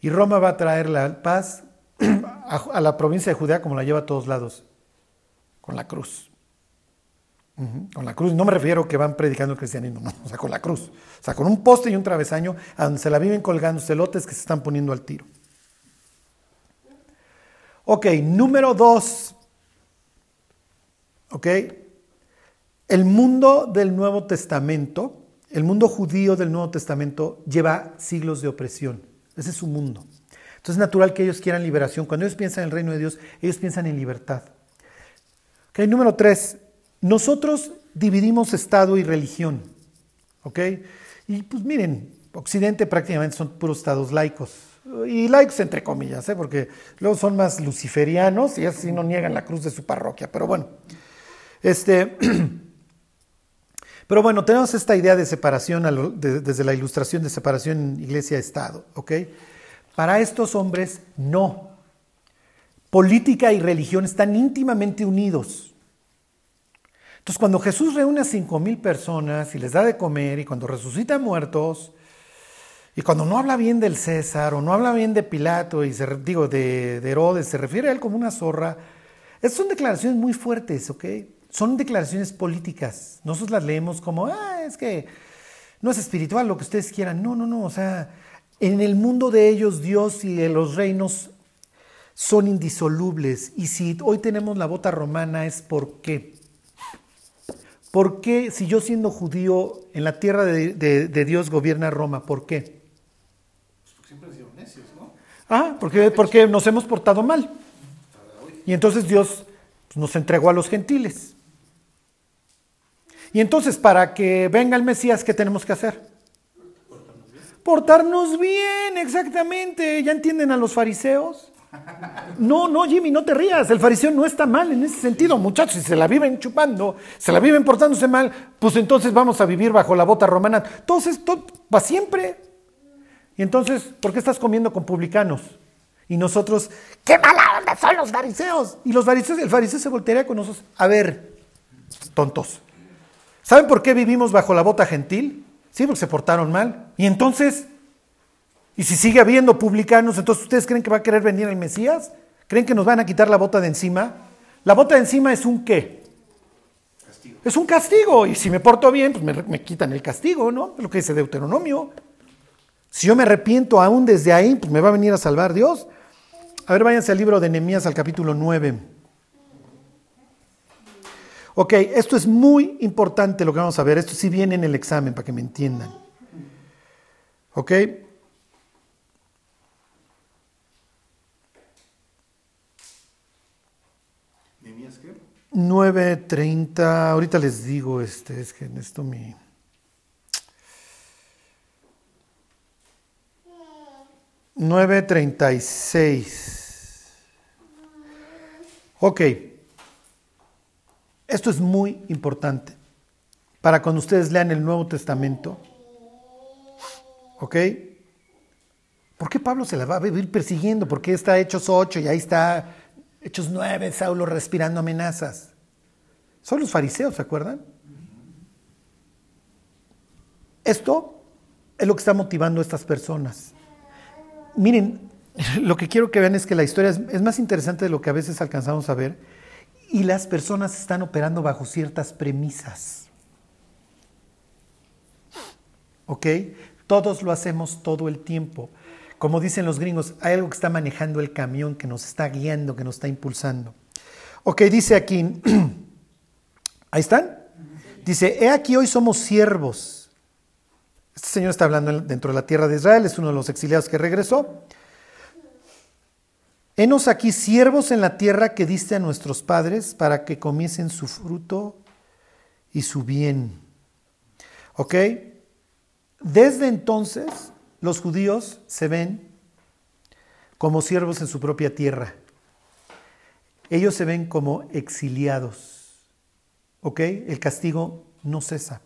Y Roma va a traer la paz a, a la provincia de Judea como la lleva a todos lados, con la cruz. Con la cruz, no me refiero que van predicando el cristianismo, no, o sea, con la cruz. O sea, con un poste y un travesaño a donde se la viven colgando celotes que se están poniendo al tiro. Ok, número dos. Ok, el mundo del Nuevo Testamento, el mundo judío del Nuevo Testamento lleva siglos de opresión. Ese es su mundo. Entonces es natural que ellos quieran liberación. Cuando ellos piensan en el reino de Dios, ellos piensan en libertad. Ok, número tres. Nosotros dividimos Estado y religión. ¿Ok? Y pues miren, Occidente prácticamente son puros estados laicos. Y laicos entre comillas, ¿eh? porque luego son más luciferianos y así no niegan la cruz de su parroquia. Pero bueno, este. Pero bueno, tenemos esta idea de separación desde la ilustración de separación iglesia-estado, ¿ok? Para estos hombres, no. Política y religión están íntimamente unidos. Entonces, cuando Jesús reúne a cinco mil personas y les da de comer, y cuando resucita muertos, Y cuando no habla bien del César o no habla bien de Pilato y se, digo de, de Herodes, se refiere a él como una zorra. Esas son declaraciones muy fuertes, ¿ok? Son declaraciones políticas. Nosotros las leemos como, ah, es que no es espiritual lo que ustedes quieran. No, no, no. O sea, en el mundo de ellos, Dios y de los reinos son indisolubles. Y si hoy tenemos la bota romana es por qué. ¿Por qué si yo siendo judío en la tierra de, de- de Dios gobierna Roma? ¿Por qué? Pues porque siempre han sido necios, ¿no? Ah, porque, porque nos hemos portado mal. Y entonces Dios nos entregó a los gentiles. Y entonces para que venga el Mesías, ¿qué tenemos que hacer? Portarnos bien, exactamente. ¿Ya entienden a los fariseos? No, no, Jimmy, no te rías. El fariseo no está mal en ese sentido, muchachos. Si se la viven chupando, se la viven portándose mal, pues entonces vamos a vivir bajo la bota romana. Entonces, todo para siempre. Y entonces, ¿por qué estás comiendo con publicanos? Y nosotros, ¡qué mala onda son los fariseos! Y los fariseos, el fariseo se voltearía con nosotros. A ver, tontos. ¿Saben por qué vivimos bajo la bota gentil? Sí, porque se portaron mal. Y entonces, y si sigue habiendo publicanos, entonces ¿ustedes creen que va a querer venir el Mesías? ¿Creen que nos van a quitar la bota de encima? La bota de encima es un qué? Castigo. Es un castigo. Y si me porto bien, pues me, me quitan el castigo, ¿no? Es lo que dice Deuteronomio. Si yo me arrepiento aún desde ahí, pues me va a venir a salvar Dios. A ver, váyanse al libro de Nehemías al capítulo 9. Ok, esto es muy importante lo que vamos a ver. Esto sí viene en el examen para que me entiendan. Ok. ¿Nehemías qué? 9.30, ahorita les digo, este, es que en esto mi... Nueve treinta y seis. Ok. Esto es muy importante para cuando ustedes lean el Nuevo Testamento. ¿Ok? ¿Por qué Pablo se la va a vivir persiguiendo? ¿Por qué está Hechos 8 y ahí está Hechos 9, Saulo respirando amenazas? Son los fariseos, ¿se acuerdan? Esto es lo que está motivando a estas personas. Miren, lo que quiero que vean es que la historia es, es más interesante de lo que a veces alcanzamos a ver y las personas están operando bajo ciertas premisas. ¿Ok? Todos lo hacemos todo el tiempo. Como dicen los gringos, hay algo que está manejando el camión, que nos está guiando, que nos está impulsando. Ok, dice aquí, ahí están. Dice, he aquí hoy somos siervos. Este señor está hablando dentro de la tierra de Israel, es uno de los exiliados que regresó. Henos aquí siervos en la tierra que diste a nuestros padres para que comiesen su fruto y su bien. ¿Ok? Desde entonces los judíos se ven como siervos en su propia tierra. Ellos se ven como exiliados. ¿Ok? El castigo no cesa.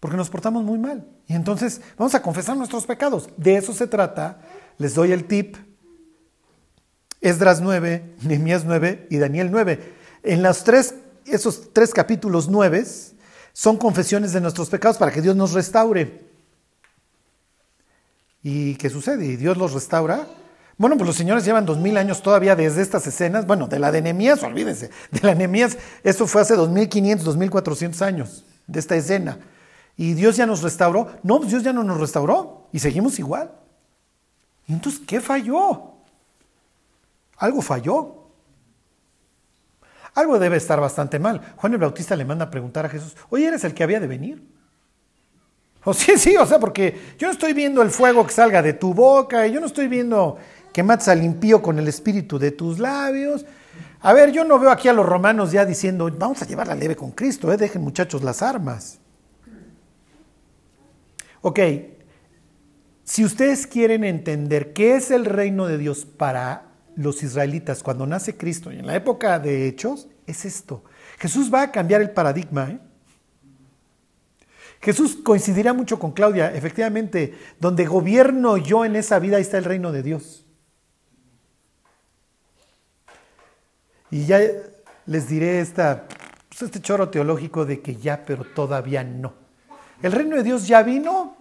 Porque nos portamos muy mal. Y entonces vamos a confesar nuestros pecados. De eso se trata. Les doy el tip. Esdras 9, Nehemías 9 y Daniel 9. En los tres, esos tres capítulos 9 son confesiones de nuestros pecados para que Dios nos restaure. ¿Y qué sucede? ¿Y Dios los restaura? Bueno, pues los señores llevan dos mil años todavía desde estas escenas. Bueno, de la de Nehemías, olvídense. De la Nehemías, esto fue hace 2500, 2400 años de esta escena. ¿Y Dios ya nos restauró? No, pues Dios ya no nos restauró y seguimos igual. ¿Y entonces qué falló? Algo falló. Algo debe estar bastante mal. Juan el Bautista le manda a preguntar a Jesús, oye, ¿eres el que había de venir? O sí, sí, o sea, porque yo no estoy viendo el fuego que salga de tu boca, y yo no estoy viendo que matas al impío con el espíritu de tus labios. A ver, yo no veo aquí a los romanos ya diciendo, vamos a llevar la leve con Cristo, ¿eh? dejen muchachos las armas. Ok, si ustedes quieren entender qué es el reino de Dios para los israelitas cuando nace Cristo y en la época de Hechos, es esto. Jesús va a cambiar el paradigma. ¿eh? Jesús coincidirá mucho con Claudia. Efectivamente, donde gobierno yo en esa vida, ahí está el reino de Dios. Y ya les diré esta, pues este choro teológico de que ya, pero todavía no. El reino de Dios ya vino.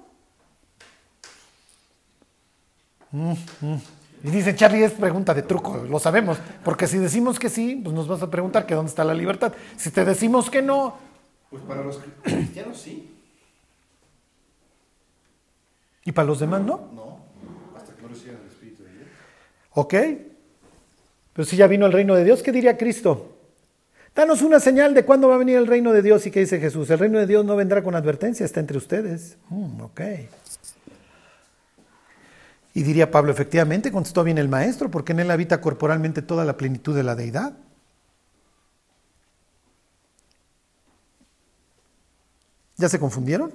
Mm, mm. Y dice Charlie, es pregunta de truco, lo sabemos, porque si decimos que sí, pues nos vas a preguntar que dónde está la libertad. Si te decimos que no, Pues para los cri- cristianos sí, y para los demás no, no, hasta que no reciban el Espíritu de Dios. ¿ok? Pero si ya vino el reino de Dios, ¿qué diría Cristo? Danos una señal de cuándo va a venir el reino de Dios y qué dice Jesús. El reino de Dios no vendrá con advertencia, está entre ustedes. Mm, ok. Y diría Pablo, efectivamente, contestó bien el maestro, porque en él habita corporalmente toda la plenitud de la deidad. ¿Ya se confundieron?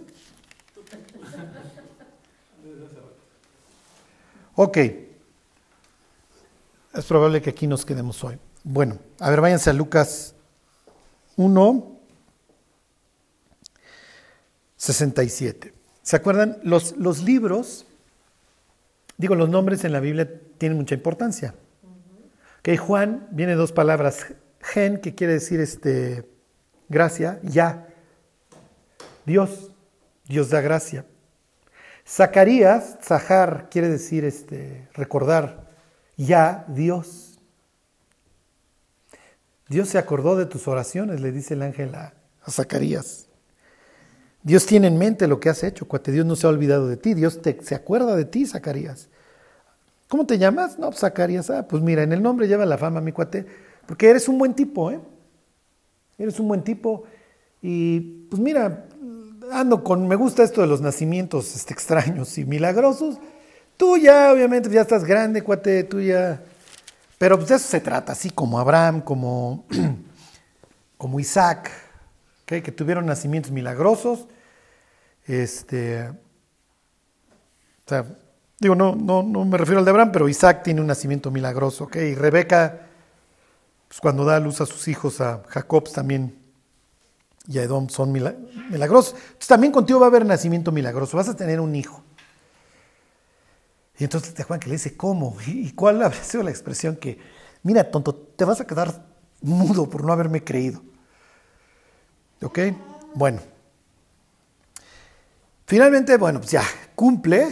Ok. Es probable que aquí nos quedemos hoy. Bueno, a ver, váyanse a Lucas 1, 67. ¿Se acuerdan? Los, los libros, digo, los nombres en la Biblia tienen mucha importancia. Ok, Juan viene dos palabras. Gen, que quiere decir este, gracia, ya. Dios, Dios da gracia. Zacarías, Zahar, quiere decir este, recordar, ya Dios. Dios se acordó de tus oraciones, le dice el ángel a Zacarías. Dios tiene en mente lo que has hecho, cuate. Dios no se ha olvidado de ti. Dios te, se acuerda de ti, Zacarías. ¿Cómo te llamas? No, pues Zacarías. Ah, pues mira, en el nombre lleva la fama, mi cuate. Porque eres un buen tipo, ¿eh? Eres un buen tipo. Y pues mira, ando con, me gusta esto de los nacimientos este, extraños y milagrosos. Tú ya, obviamente, ya estás grande, cuate, tú ya. Pero pues de eso se trata, así como Abraham, como, como Isaac, que tuvieron nacimientos milagrosos. Este, o sea, digo, no, no, no me refiero al de Abraham, pero Isaac tiene un nacimiento milagroso, ¿ok? Y Rebeca, pues cuando da luz a sus hijos, a Jacob también y a Edom son mila- milagrosos. Entonces también contigo va a haber nacimiento milagroso, vas a tener un hijo. Y entonces te Juan que le dice, ¿cómo? ¿Y y cuál habrá sido la expresión que, mira, tonto, te vas a quedar mudo por no haberme creído? ¿Ok? Bueno. Finalmente, bueno, pues ya, cumple,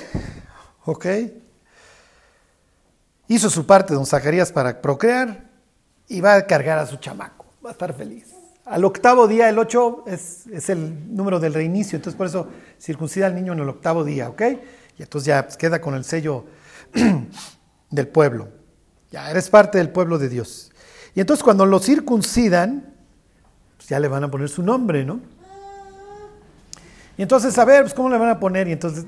¿ok? Hizo su parte don Zacarías para procrear y va a cargar a su chamaco, va a estar feliz. Al octavo día, el 8 es, es el número del reinicio, entonces por eso circuncida al niño en el octavo día, ¿ok? Y entonces ya pues, queda con el sello del pueblo. Ya eres parte del pueblo de Dios. Y entonces cuando lo circuncidan, ya le van a poner su nombre, ¿no? Y entonces, a ver, pues ¿cómo le van a poner? Y entonces,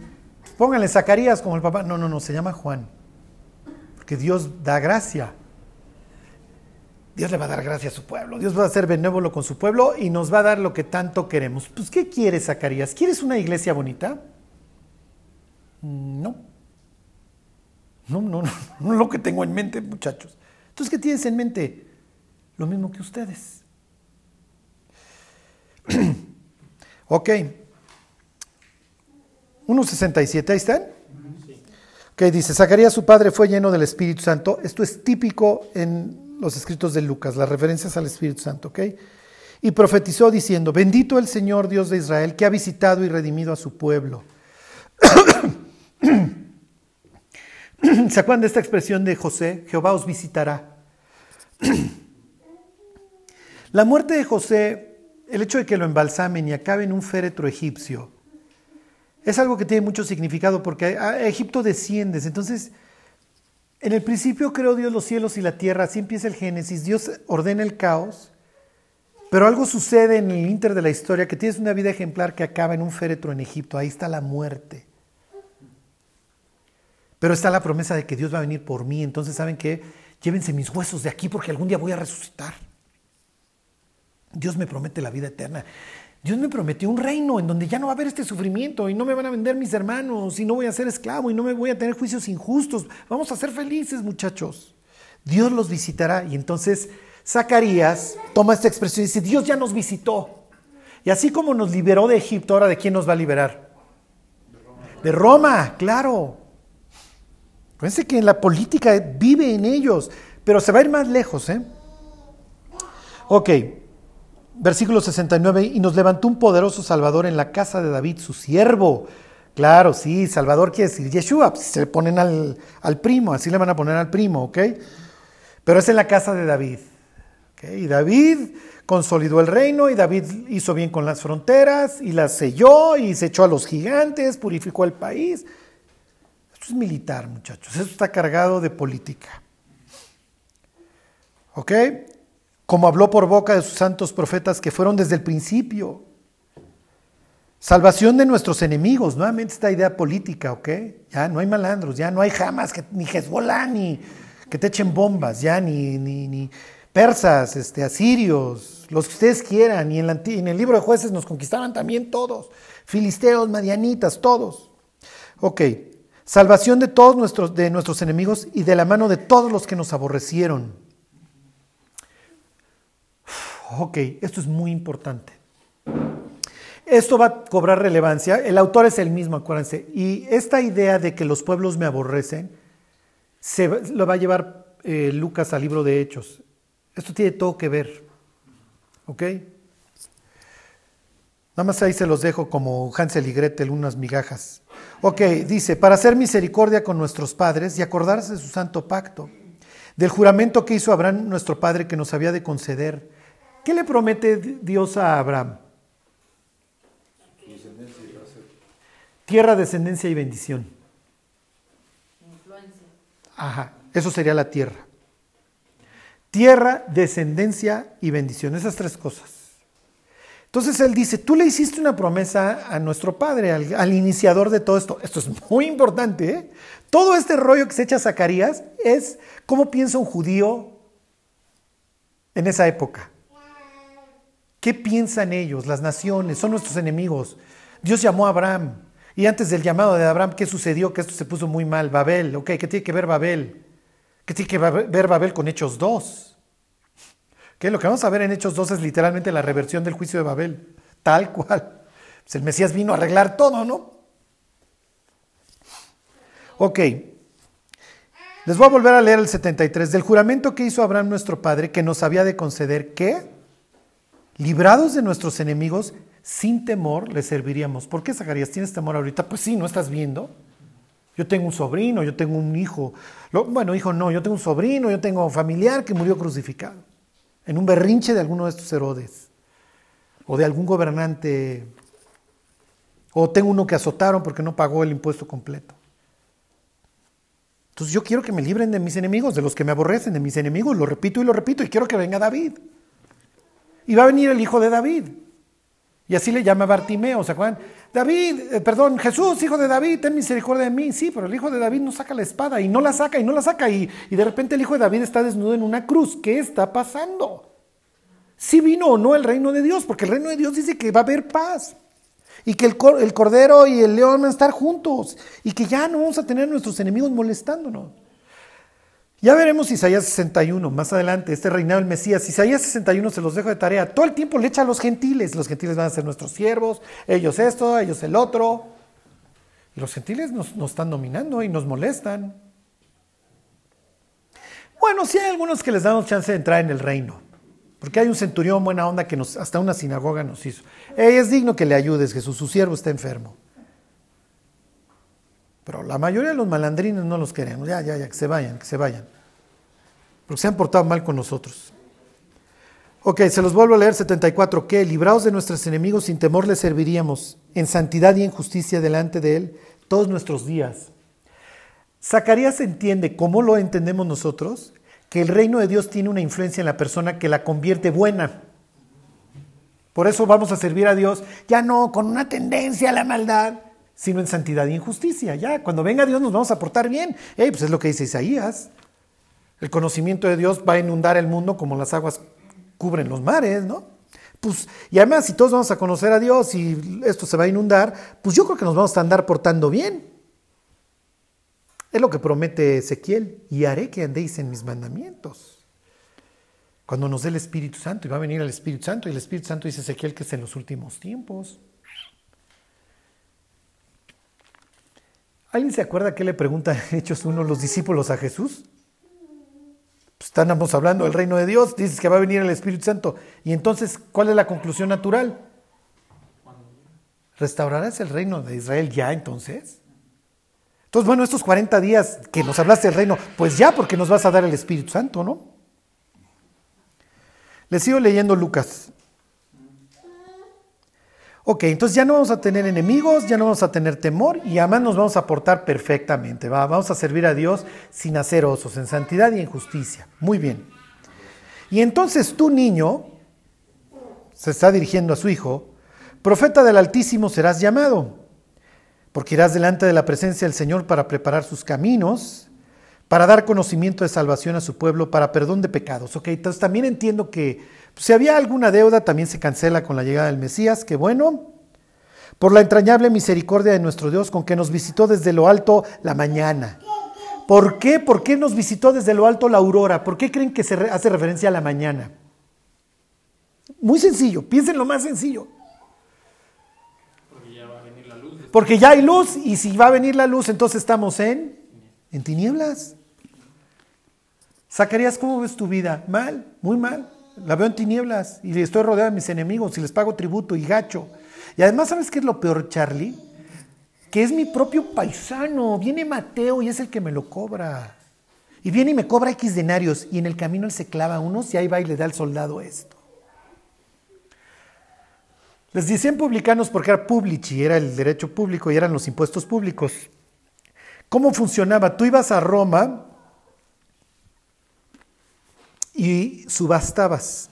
pónganle Zacarías como el papá. No, no, no, se llama Juan. Porque Dios da gracia. Dios le va a dar gracia a su pueblo. Dios va a ser benévolo con su pueblo y nos va a dar lo que tanto queremos. Pues, ¿qué quieres, Zacarías? ¿Quieres una iglesia bonita? Mm, No. No, no, no, no es lo que tengo en mente, muchachos. Entonces, ¿qué tienes en mente? Lo mismo que ustedes. ok. 1.67, ahí están. Ok, dice, Zacarías su padre fue lleno del Espíritu Santo. Esto es típico en los escritos de Lucas, las referencias al Espíritu Santo, ¿ok? Y profetizó diciendo, bendito el Señor Dios de Israel, que ha visitado y redimido a su pueblo. ¿Se acuerdan de esta expresión de José? Jehová os visitará. La muerte de José, el hecho de que lo embalsamen y acabe en un féretro egipcio, es algo que tiene mucho significado porque a Egipto desciendes. Entonces, en el principio creó Dios los cielos y la tierra, así empieza el Génesis, Dios ordena el caos, pero algo sucede en el inter de la historia que tienes una vida ejemplar que acaba en un féretro en Egipto, ahí está la muerte. Pero está la promesa de que Dios va a venir por mí, entonces saben que llévense mis huesos de aquí porque algún día voy a resucitar. Dios me promete la vida eterna. Dios me prometió un reino en donde ya no va a haber este sufrimiento y no me van a vender mis hermanos y no voy a ser esclavo y no me voy a tener juicios injustos. Vamos a ser felices, muchachos. Dios los visitará y entonces Zacarías toma esta expresión y dice, Dios ya nos visitó. Y así como nos liberó de Egipto, ahora de quién nos va a liberar? De Roma, claro. Fíjense que en la política vive en ellos, pero se va a ir más lejos, ¿eh? Ok, versículo 69, y nos levantó un poderoso Salvador en la casa de David, su siervo, Claro, sí, Salvador quiere decir Yeshua, pues, se le ponen al, al primo, así le van a poner al primo, ¿ok? Pero es en la casa de David. ¿ok? Y David consolidó el reino y David hizo bien con las fronteras y las selló y se echó a los gigantes, purificó el país. Esto es militar, muchachos, esto está cargado de política. ¿Ok? Como habló por boca de sus santos profetas que fueron desde el principio. Salvación de nuestros enemigos, nuevamente esta idea política, ¿ok? Ya no hay malandros, ya no hay jamás, que, ni Hezbollah, ni que te echen bombas, ya ni, ni, persas, este, asirios, los que ustedes quieran, y en el libro de jueces nos conquistaban también todos, filisteos, madianitas, todos. Ok, salvación de todos nuestros, de nuestros enemigos y de la mano de todos los que nos aborrecieron. Ok, esto es muy importante. Esto va a cobrar relevancia. El autor es el mismo, acuérdense. Y esta idea de que los pueblos me aborrecen, se lo va a llevar eh, Lucas al libro de Hechos. Esto tiene todo que ver. ¿Ok? Nada más ahí se los dejo como Hansel y Gretel, unas migajas. Ok, dice, para hacer misericordia con nuestros padres y acordarse de su santo pacto, del juramento que hizo Abraham nuestro padre que nos había de conceder. ¿Qué le promete Dios a Abraham? Tierra, descendencia y bendición. Influencia. Ajá, eso sería la tierra. Tierra, descendencia y bendición, esas tres cosas. Entonces él dice, tú le hiciste una promesa a nuestro padre, al, al iniciador de todo esto. Esto es muy importante. ¿eh? Todo este rollo que se echa Zacarías es cómo piensa un judío en esa época. ¿Qué piensan ellos? Las naciones son nuestros enemigos. Dios llamó a Abraham. Y antes del llamado de Abraham, ¿qué sucedió? Que esto se puso muy mal. Babel. Ok, ¿qué tiene que ver Babel? ¿Qué tiene que ver Babel con Hechos 2? Que lo que vamos a ver en Hechos 2 es literalmente la reversión del juicio de Babel. Tal cual. Pues el Mesías vino a arreglar todo, ¿no? Ok. Les voy a volver a leer el 73. Del juramento que hizo Abraham nuestro padre, que nos había de conceder que, librados de nuestros enemigos, sin temor le serviríamos. ¿Por qué, Zacarías? ¿Tienes temor ahorita? Pues sí, ¿no estás viendo? Yo tengo un sobrino, yo tengo un hijo. Bueno, hijo no, yo tengo un sobrino, yo tengo un familiar que murió crucificado. En un berrinche de alguno de estos Herodes. O de algún gobernante. O tengo uno que azotaron porque no pagó el impuesto completo. Entonces yo quiero que me libren de mis enemigos, de los que me aborrecen, de mis enemigos. Lo repito y lo repito y quiero que venga David. Y va a venir el hijo de David. Y así le llama Bartimeo, ¿se acuerdan? David, eh, perdón, Jesús, hijo de David, ten misericordia de mí. Sí, pero el hijo de David no saca la espada y no la saca y no la saca. Y, y de repente el hijo de David está desnudo en una cruz. ¿Qué está pasando? Si vino o no el reino de Dios, porque el reino de Dios dice que va a haber paz. Y que el, el cordero y el león van a estar juntos. Y que ya no vamos a tener a nuestros enemigos molestándonos. Ya veremos Isaías 61, más adelante, este reinado del Mesías. Isaías 61 se los dejo de tarea. Todo el tiempo le echa a los gentiles. Los gentiles van a ser nuestros siervos, ellos esto, ellos el otro. Y los gentiles nos, están dominando y nos molestan. Bueno, sí hay algunos que les damos chance de entrar en el reino. Porque hay un centurión buena onda que nos, hasta una sinagoga nos hizo. Ey, es digno que le ayudes, Jesús, su siervo está enfermo. Pero la mayoría de los malandrines no los queremos. Ya, ya, ya, que se vayan, que se vayan. Porque se han portado mal con nosotros. Ok, se los vuelvo a leer 74. Que librados de nuestros enemigos sin temor les serviríamos en santidad y en justicia delante de Él todos nuestros días. Zacarías entiende, ¿cómo lo entendemos nosotros? Que el reino de Dios tiene una influencia en la persona que la convierte buena. Por eso vamos a servir a Dios, ya no con una tendencia a la maldad, sino en santidad y en justicia. Ya, cuando venga Dios nos vamos a portar bien. Ey, pues es lo que dice Isaías. El conocimiento de Dios va a inundar el mundo como las aguas cubren los mares, ¿no? Pues, y además, si todos vamos a conocer a Dios y esto se va a inundar, pues yo creo que nos vamos a andar portando bien. Es lo que promete Ezequiel, y haré que andéis en mis mandamientos. Cuando nos dé el Espíritu Santo, y va a venir el Espíritu Santo, y el Espíritu Santo dice Ezequiel que es en los últimos tiempos. ¿Alguien se acuerda qué le pregunta en Hechos uno los discípulos a Jesús? Pues estamos hablando del reino de Dios, dices que va a venir el Espíritu Santo. Y entonces, ¿cuál es la conclusión natural? ¿Restaurarás el reino de Israel ya entonces? Entonces, bueno, estos 40 días que nos hablaste del reino, pues ya porque nos vas a dar el Espíritu Santo, ¿no? Les sigo leyendo Lucas. Ok, entonces ya no vamos a tener enemigos, ya no vamos a tener temor y además nos vamos a portar perfectamente. ¿va? Vamos a servir a Dios sin hacer osos, en santidad y en justicia. Muy bien. Y entonces tú, niño, se está dirigiendo a su hijo, profeta del Altísimo serás llamado, porque irás delante de la presencia del Señor para preparar sus caminos, para dar conocimiento de salvación a su pueblo, para perdón de pecados. Ok, entonces también entiendo que si había alguna deuda, también se cancela con la llegada del Mesías, que bueno, por la entrañable misericordia de nuestro Dios, con que nos visitó desde lo alto la mañana. ¿Por qué? ¿Por qué nos visitó desde lo alto la aurora? ¿Por qué creen que se hace referencia a la mañana? Muy sencillo, piensen lo más sencillo. Porque ya va a venir la luz. Porque ya hay luz y si va a venir la luz, entonces estamos en, en tinieblas. Zacarías, ¿cómo ves tu vida? Mal, muy mal. La veo en tinieblas y estoy rodeado de mis enemigos y les pago tributo y gacho. Y además, ¿sabes qué es lo peor, Charlie? Que es mi propio paisano. Viene Mateo y es el que me lo cobra. Y viene y me cobra X denarios y en el camino él se clava unos y ahí va y le da al soldado esto. Les decían publicanos porque era publici, era el derecho público y eran los impuestos públicos. ¿Cómo funcionaba? Tú ibas a Roma y subastabas.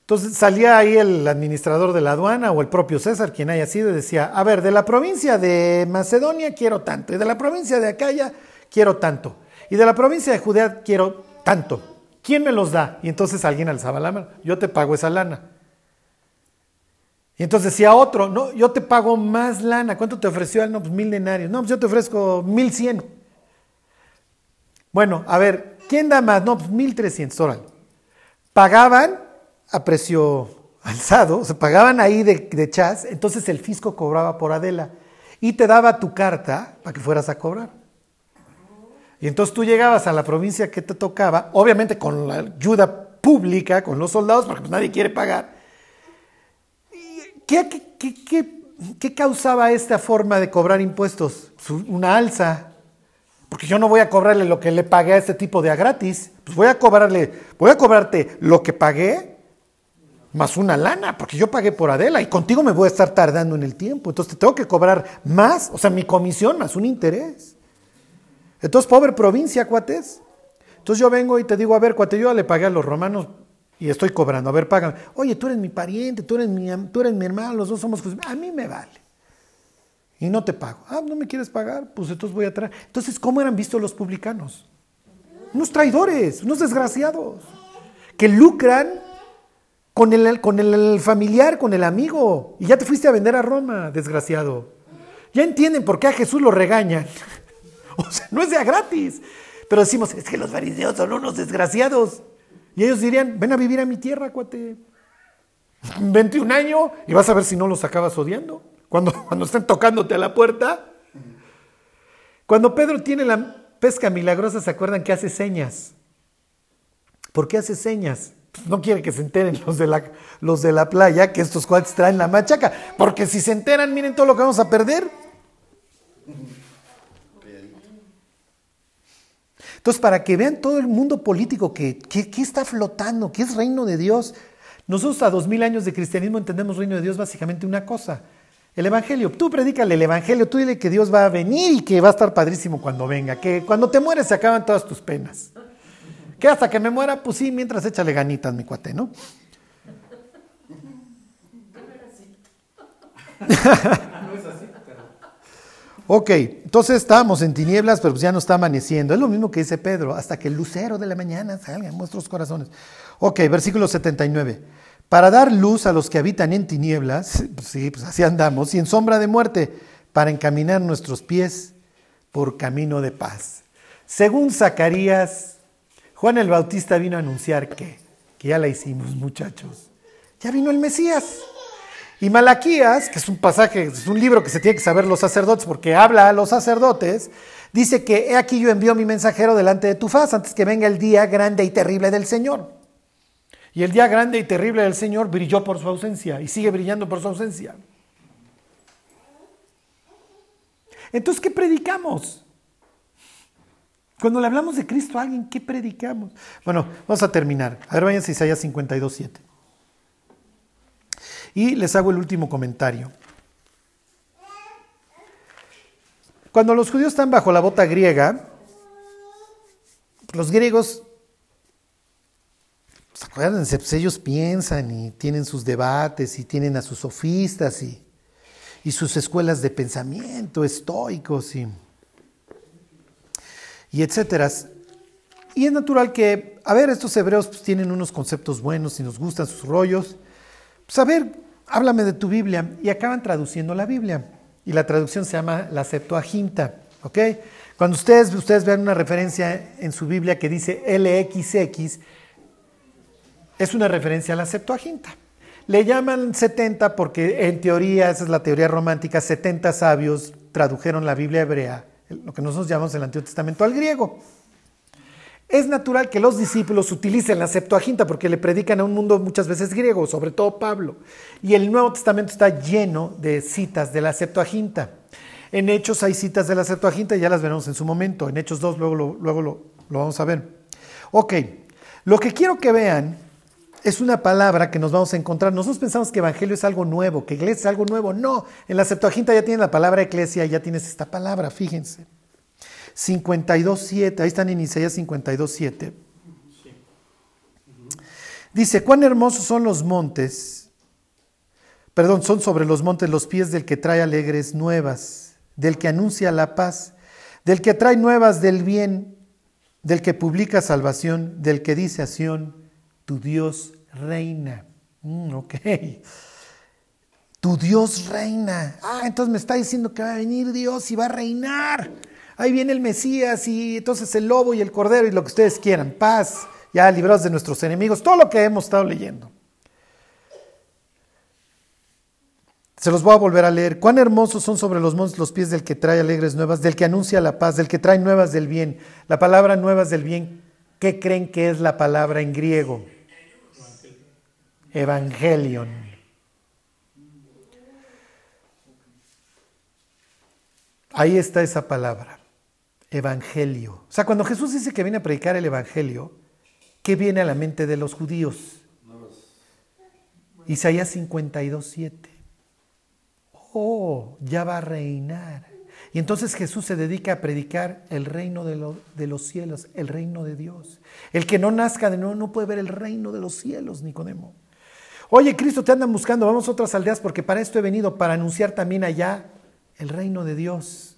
Entonces salía ahí el administrador de la aduana o el propio César, quien haya sido, y decía, a ver, de la provincia de Macedonia quiero tanto, y de la provincia de Acaya quiero tanto, y de la provincia de Judea quiero tanto. ¿Quién me los da? Y entonces alguien alzaba la mano, yo te pago esa lana. Y entonces decía otro, no, yo te pago más lana. ¿Cuánto te ofreció él? No, pues mil denarios. No, pues yo te ofrezco mil cien. Bueno, a ver, ¿quién da más? No, pues mil trescientos, órale. Pagaban a precio alzado, se pagaban ahí de, de chas, entonces el fisco cobraba por Adela y te daba tu carta para que fueras a cobrar. Y entonces tú llegabas a la provincia que te tocaba, obviamente con la ayuda pública, con los soldados, porque pues nadie quiere pagar. ¿Qué, qué, qué, qué, causaba esta forma de cobrar impuestos? Una alza. Porque yo no voy a cobrarle lo que le pagué a este tipo de a gratis. Pues voy a cobrarle, voy a cobrarte lo que pagué más una lana, porque yo pagué por Adela y contigo me voy a estar tardando en el tiempo. Entonces te tengo que cobrar más, o sea, mi comisión más un interés. Entonces, pobre provincia, cuates. Entonces yo vengo y te digo, a ver, cuate, yo le pagué a los romanos y estoy cobrando. A ver, págame. Oye, tú eres mi pariente, tú eres mi, tú eres mi hermano, los dos somos A mí me vale. Y no te pago. Ah, ¿no me quieres pagar? Pues entonces voy a traer. Entonces, ¿cómo eran vistos los publicanos? Unos traidores, unos desgraciados, que lucran con el, con el familiar, con el amigo. Y ya te fuiste a vender a Roma, desgraciado. Ya entienden por qué a Jesús lo regañan. O sea, no es de a gratis. Pero decimos, es que los fariseos son unos desgraciados. Y ellos dirían, ven a vivir a mi tierra, cuate. 21 años y vas a ver si no los acabas odiando. Cuando, cuando estén tocándote a la puerta. Cuando Pedro tiene la pesca milagrosa, ¿se acuerdan que hace señas? ¿Por qué hace señas? No quiere que se enteren los de, la, los de la playa que estos cuates traen la machaca. Porque si se enteran, miren todo lo que vamos a perder. Entonces, para que vean todo el mundo político que, que, que, está flotando, que es reino de Dios. Nosotros a dos mil años de cristianismo entendemos reino de Dios básicamente una cosa. El Evangelio, tú predícale el Evangelio, tú dile que Dios va a venir y que va a estar padrísimo cuando venga, que cuando te mueres se acaban todas tus penas. Que hasta que me muera, pues sí, mientras échale ganitas, mi cuate, ¿no? Ok, entonces estábamos en tinieblas, pero ya no está amaneciendo. Es lo mismo que dice Pedro, hasta que el lucero de la mañana salga en nuestros corazones. Ok, versículo 79. Para dar luz a los que habitan en tinieblas, sí, pues así andamos, y en sombra de muerte, para encaminar nuestros pies por camino de paz. Según Zacarías, Juan el Bautista vino a anunciar que, que ya la hicimos, muchachos. Ya vino el Mesías. Y Malaquías, que es un pasaje, es un libro que se tiene que saber los sacerdotes porque habla a los sacerdotes, dice que he aquí yo envío mi mensajero delante de tu faz antes que venga el día grande y terrible del Señor. Y el día grande y terrible del Señor brilló por su ausencia y sigue brillando por su ausencia. Entonces, ¿qué predicamos? Cuando le hablamos de Cristo a alguien, ¿qué predicamos? Bueno, vamos a terminar. A ver, váyanse a Isaías 52, 7. Y les hago el último comentario. Cuando los judíos están bajo la bota griega, los griegos, pues acuérdense, pues ellos piensan y tienen sus debates y tienen a sus sofistas y, sus escuelas de pensamiento estoicos y, y etcétera. Y es natural que, a ver, estos hebreos pues, tienen unos conceptos buenos y nos gustan sus rollos. Pues a ver, háblame de tu Biblia. Y acaban traduciendo la Biblia. Y la traducción se llama la Septuaginta. ¿Ok? Cuando ustedes, ustedes vean una referencia en su Biblia que dice LXX, es una referencia a la Septuaginta. Le llaman 70 porque en teoría, esa es la teoría romántica, 70 sabios tradujeron la Biblia hebrea, lo que nosotros llamamos el Antiguo Testamento, al griego. Es natural que los discípulos utilicen la Septuaginta porque le predican a un mundo muchas veces griego, sobre todo Pablo. Y el Nuevo Testamento está lleno de citas de la Septuaginta. En Hechos hay citas de la Septuaginta, ya las veremos en su momento. En Hechos 2 luego, lo, luego lo, lo vamos a ver. Ok, lo que quiero que vean es una palabra que nos vamos a encontrar. Nosotros pensamos que evangelio es algo nuevo, que iglesia es algo nuevo. No, en la Septuaginta ya tienen la palabra eclesia, ya tienes esta palabra, fíjense. 52.7, ahí están en Isaías 52.7. Dice, cuán hermosos son los montes, perdón, son sobre los montes los pies del que trae alegres nuevas, del que anuncia la paz, del que trae nuevas del bien, del que publica salvación, del que dice a tu Dios reina. Mm, ok. Tu Dios reina. Ah, entonces me está diciendo que va a venir Dios y va a reinar. Ahí viene el Mesías y entonces el lobo y el cordero y lo que ustedes quieran. Paz, ya librados de nuestros enemigos. Todo lo que hemos estado leyendo. Se los voy a volver a leer. Cuán hermosos son sobre los montes los pies del que trae alegres nuevas, del que anuncia la paz, del que trae nuevas del bien. La palabra nuevas del bien, ¿qué creen que es la palabra en griego? Evangelion. Ahí está esa palabra, evangelio. O sea, cuando Jesús dice que viene a predicar el evangelio, ¿qué viene a la mente de los judíos? Isaías 52, 7. Oh, ya va a reinar. Y entonces Jesús se dedica a predicar el reino de, lo, de, los cielos, el reino de Dios. El que no nazca de nuevo no puede ver el reino de los cielos, Nicodemo. Oye, Cristo, te andan buscando, vamos a otras aldeas porque para esto he venido, para anunciar también allá el reino de Dios.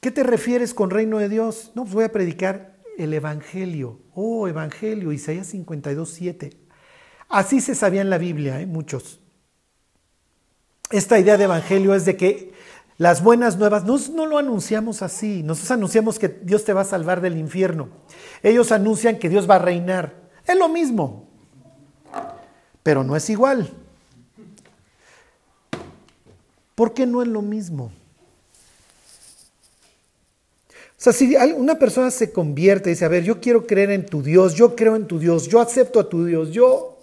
¿Qué te refieres con reino de Dios? No, pues voy a predicar el Evangelio. Oh, Evangelio, Isaías 52, 7. Así se sabía en la Biblia, ¿eh? muchos. Esta idea de Evangelio es de que las buenas nuevas, no, no lo anunciamos así, nosotros anunciamos que Dios te va a salvar del infierno. Ellos anuncian que Dios va a reinar. Es lo mismo, pero no es igual. ¿Por qué no es lo mismo? O sea, si una persona se convierte y dice, a ver, yo quiero creer en tu Dios, yo creo en tu Dios, yo acepto a tu Dios, yo...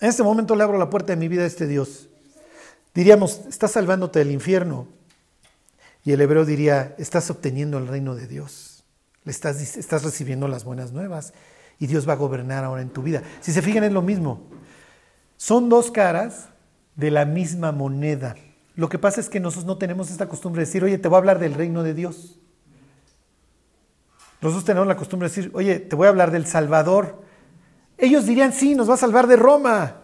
En este momento le abro la puerta de mi vida a este Dios. Diríamos, estás salvándote del infierno. Y el hebreo diría, estás obteniendo el reino de Dios. Le estás, estás recibiendo las buenas nuevas. Y Dios va a gobernar ahora en tu vida. Si se fijan, es lo mismo. Son dos caras de la misma moneda. Lo que pasa es que nosotros no tenemos esta costumbre de decir, oye, te voy a hablar del reino de Dios. Nosotros tenemos la costumbre de decir, oye, te voy a hablar del Salvador. Ellos dirían, sí, nos va a salvar de Roma.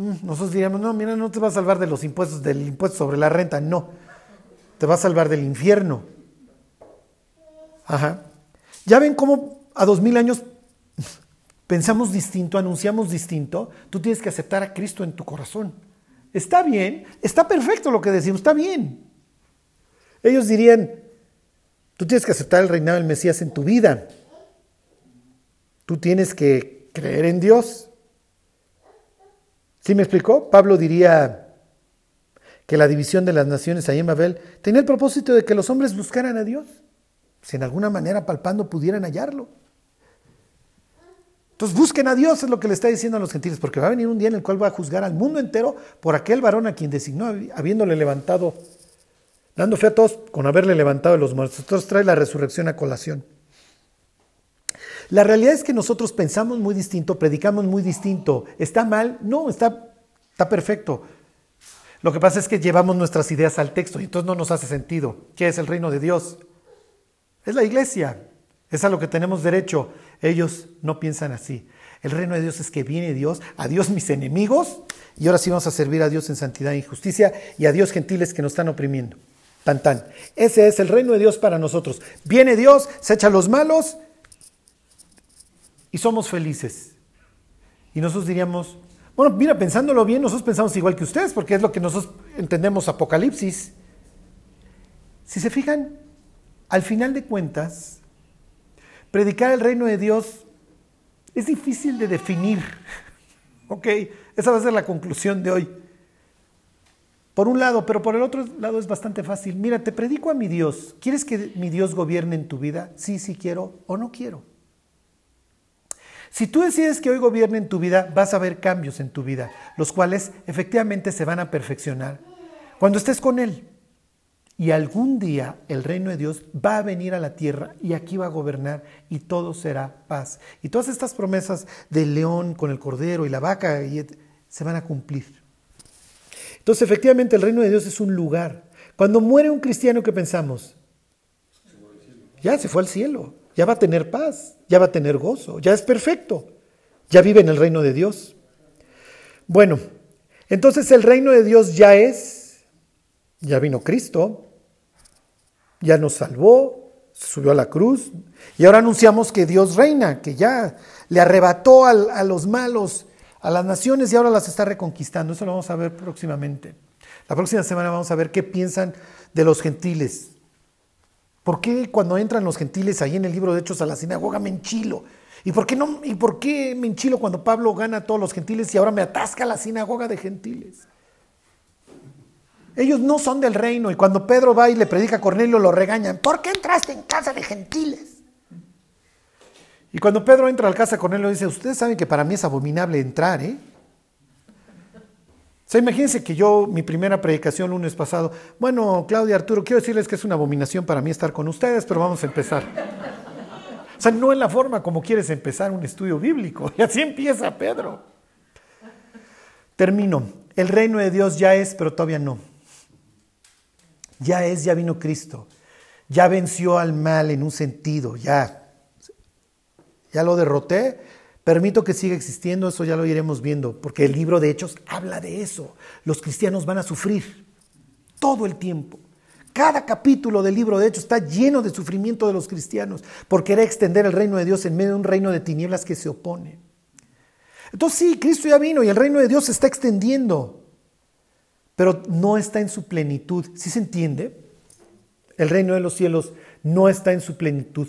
Nosotros diríamos, no, mira, no te va a salvar de los impuestos, del impuesto sobre la renta, no. Te va a salvar del infierno. Ajá. Ya ven cómo a dos mil años pensamos distinto, anunciamos distinto. Tú tienes que aceptar a Cristo en tu corazón. Está bien, está perfecto lo que decimos, está bien. Ellos dirían, tú tienes que aceptar el reinado del Mesías en tu vida. Tú tienes que creer en Dios. ¿Sí me explicó? Pablo diría que la división de las naciones ahí en Babel tenía el propósito de que los hombres buscaran a Dios, si en alguna manera palpando pudieran hallarlo. Entonces busquen a Dios, es lo que le está diciendo a los gentiles, porque va a venir un día en el cual va a juzgar al mundo entero por aquel varón a quien designó, habiéndole levantado, dando fe a todos con haberle levantado de los muertos. Entonces trae la resurrección a colación. La realidad es que nosotros pensamos muy distinto, predicamos muy distinto. ¿Está mal? No, está, está perfecto. Lo que pasa es que llevamos nuestras ideas al texto y entonces no nos hace sentido. ¿Qué es el reino de Dios? Es la iglesia. Es a lo que tenemos derecho. Ellos no piensan así. El reino de Dios es que viene Dios, a Dios mis enemigos, y ahora sí vamos a servir a Dios en santidad y justicia, y a Dios gentiles que nos están oprimiendo. Tan tan. Ese es el reino de Dios para nosotros. Viene Dios, se echa los malos y somos felices. Y nosotros diríamos, bueno, mira, pensándolo bien, nosotros pensamos igual que ustedes, porque es lo que nosotros entendemos Apocalipsis. Si se fijan, al final de cuentas, predicar el reino de Dios es difícil de definir. ok, esa va a ser la conclusión de hoy. Por un lado, pero por el otro lado es bastante fácil. Mira, te predico a mi Dios. ¿Quieres que mi Dios gobierne en tu vida? Sí, sí quiero o no quiero. Si tú decides que hoy gobierne en tu vida, vas a ver cambios en tu vida, los cuales efectivamente se van a perfeccionar cuando estés con Él. Y algún día el reino de Dios va a venir a la tierra y aquí va a gobernar y todo será paz. Y todas estas promesas del león con el cordero y la vaca se van a cumplir. Entonces efectivamente el reino de Dios es un lugar. Cuando muere un cristiano, ¿qué pensamos? Ya se fue al cielo, ya va a tener paz, ya va a tener gozo, ya es perfecto, ya vive en el reino de Dios. Bueno, entonces el reino de Dios ya es, ya vino Cristo, ya nos salvó, subió a la cruz y ahora anunciamos que Dios reina, que ya le arrebató a, los malos, a las naciones y ahora las está reconquistando. Eso lo vamos a ver próximamente. La próxima semana vamos a ver qué piensan de los gentiles. ¿Por qué cuando entran los gentiles ahí en el libro de Hechos a la sinagoga me enchilo? ¿Y por qué, no, y por qué me enchilo cuando Pablo gana a todos los gentiles y ahora me atasca la sinagoga de gentiles? Ellos no son del reino y cuando Pedro va y le predica a Cornelio lo regañan. ¿Por qué entraste en casa de gentiles? Y cuando Pedro entra a la casa de Cornelio dice, ustedes saben que para mí es abominable entrar, ¿eh? O sea, imagínense que yo, mi primera predicación lunes pasado, bueno, Claudia, Arturo, quiero decirles que es una abominación para mí estar con ustedes, pero vamos a empezar. O sea, no es la forma como quieres empezar un estudio bíblico. Y así empieza Pedro. Termino. El reino de Dios ya es, pero todavía no. Ya es, ya vino Cristo. Ya venció al mal en un sentido, ya. Ya lo derroté. Permito que siga existiendo, eso ya lo iremos viendo, porque el libro de Hechos habla de eso. Los cristianos van a sufrir todo el tiempo. Cada capítulo del libro de Hechos está lleno de sufrimiento de los cristianos por querer extender el reino de Dios en medio de un reino de tinieblas que se opone. Entonces sí, Cristo ya vino y el reino de Dios se está extendiendo pero no está en su plenitud. ¿Sí se entiende? El reino de los cielos no está en su plenitud.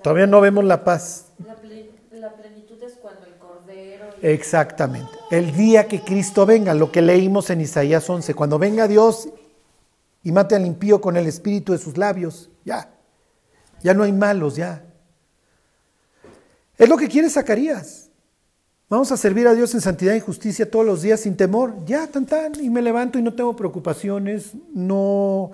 Todavía no vemos la paz. La, plenitud es cuando el Cordero... Exactamente. El día que Cristo venga, lo que leímos en Isaías 11, cuando venga Dios y mate al impío con el espíritu de sus labios, ya. Ya no hay malos, ya. Es lo que quiere Zacarías. Vamos a servir a Dios en santidad y justicia todos los días sin temor. Ya, tan tan, y me levanto y no tengo preocupaciones, no,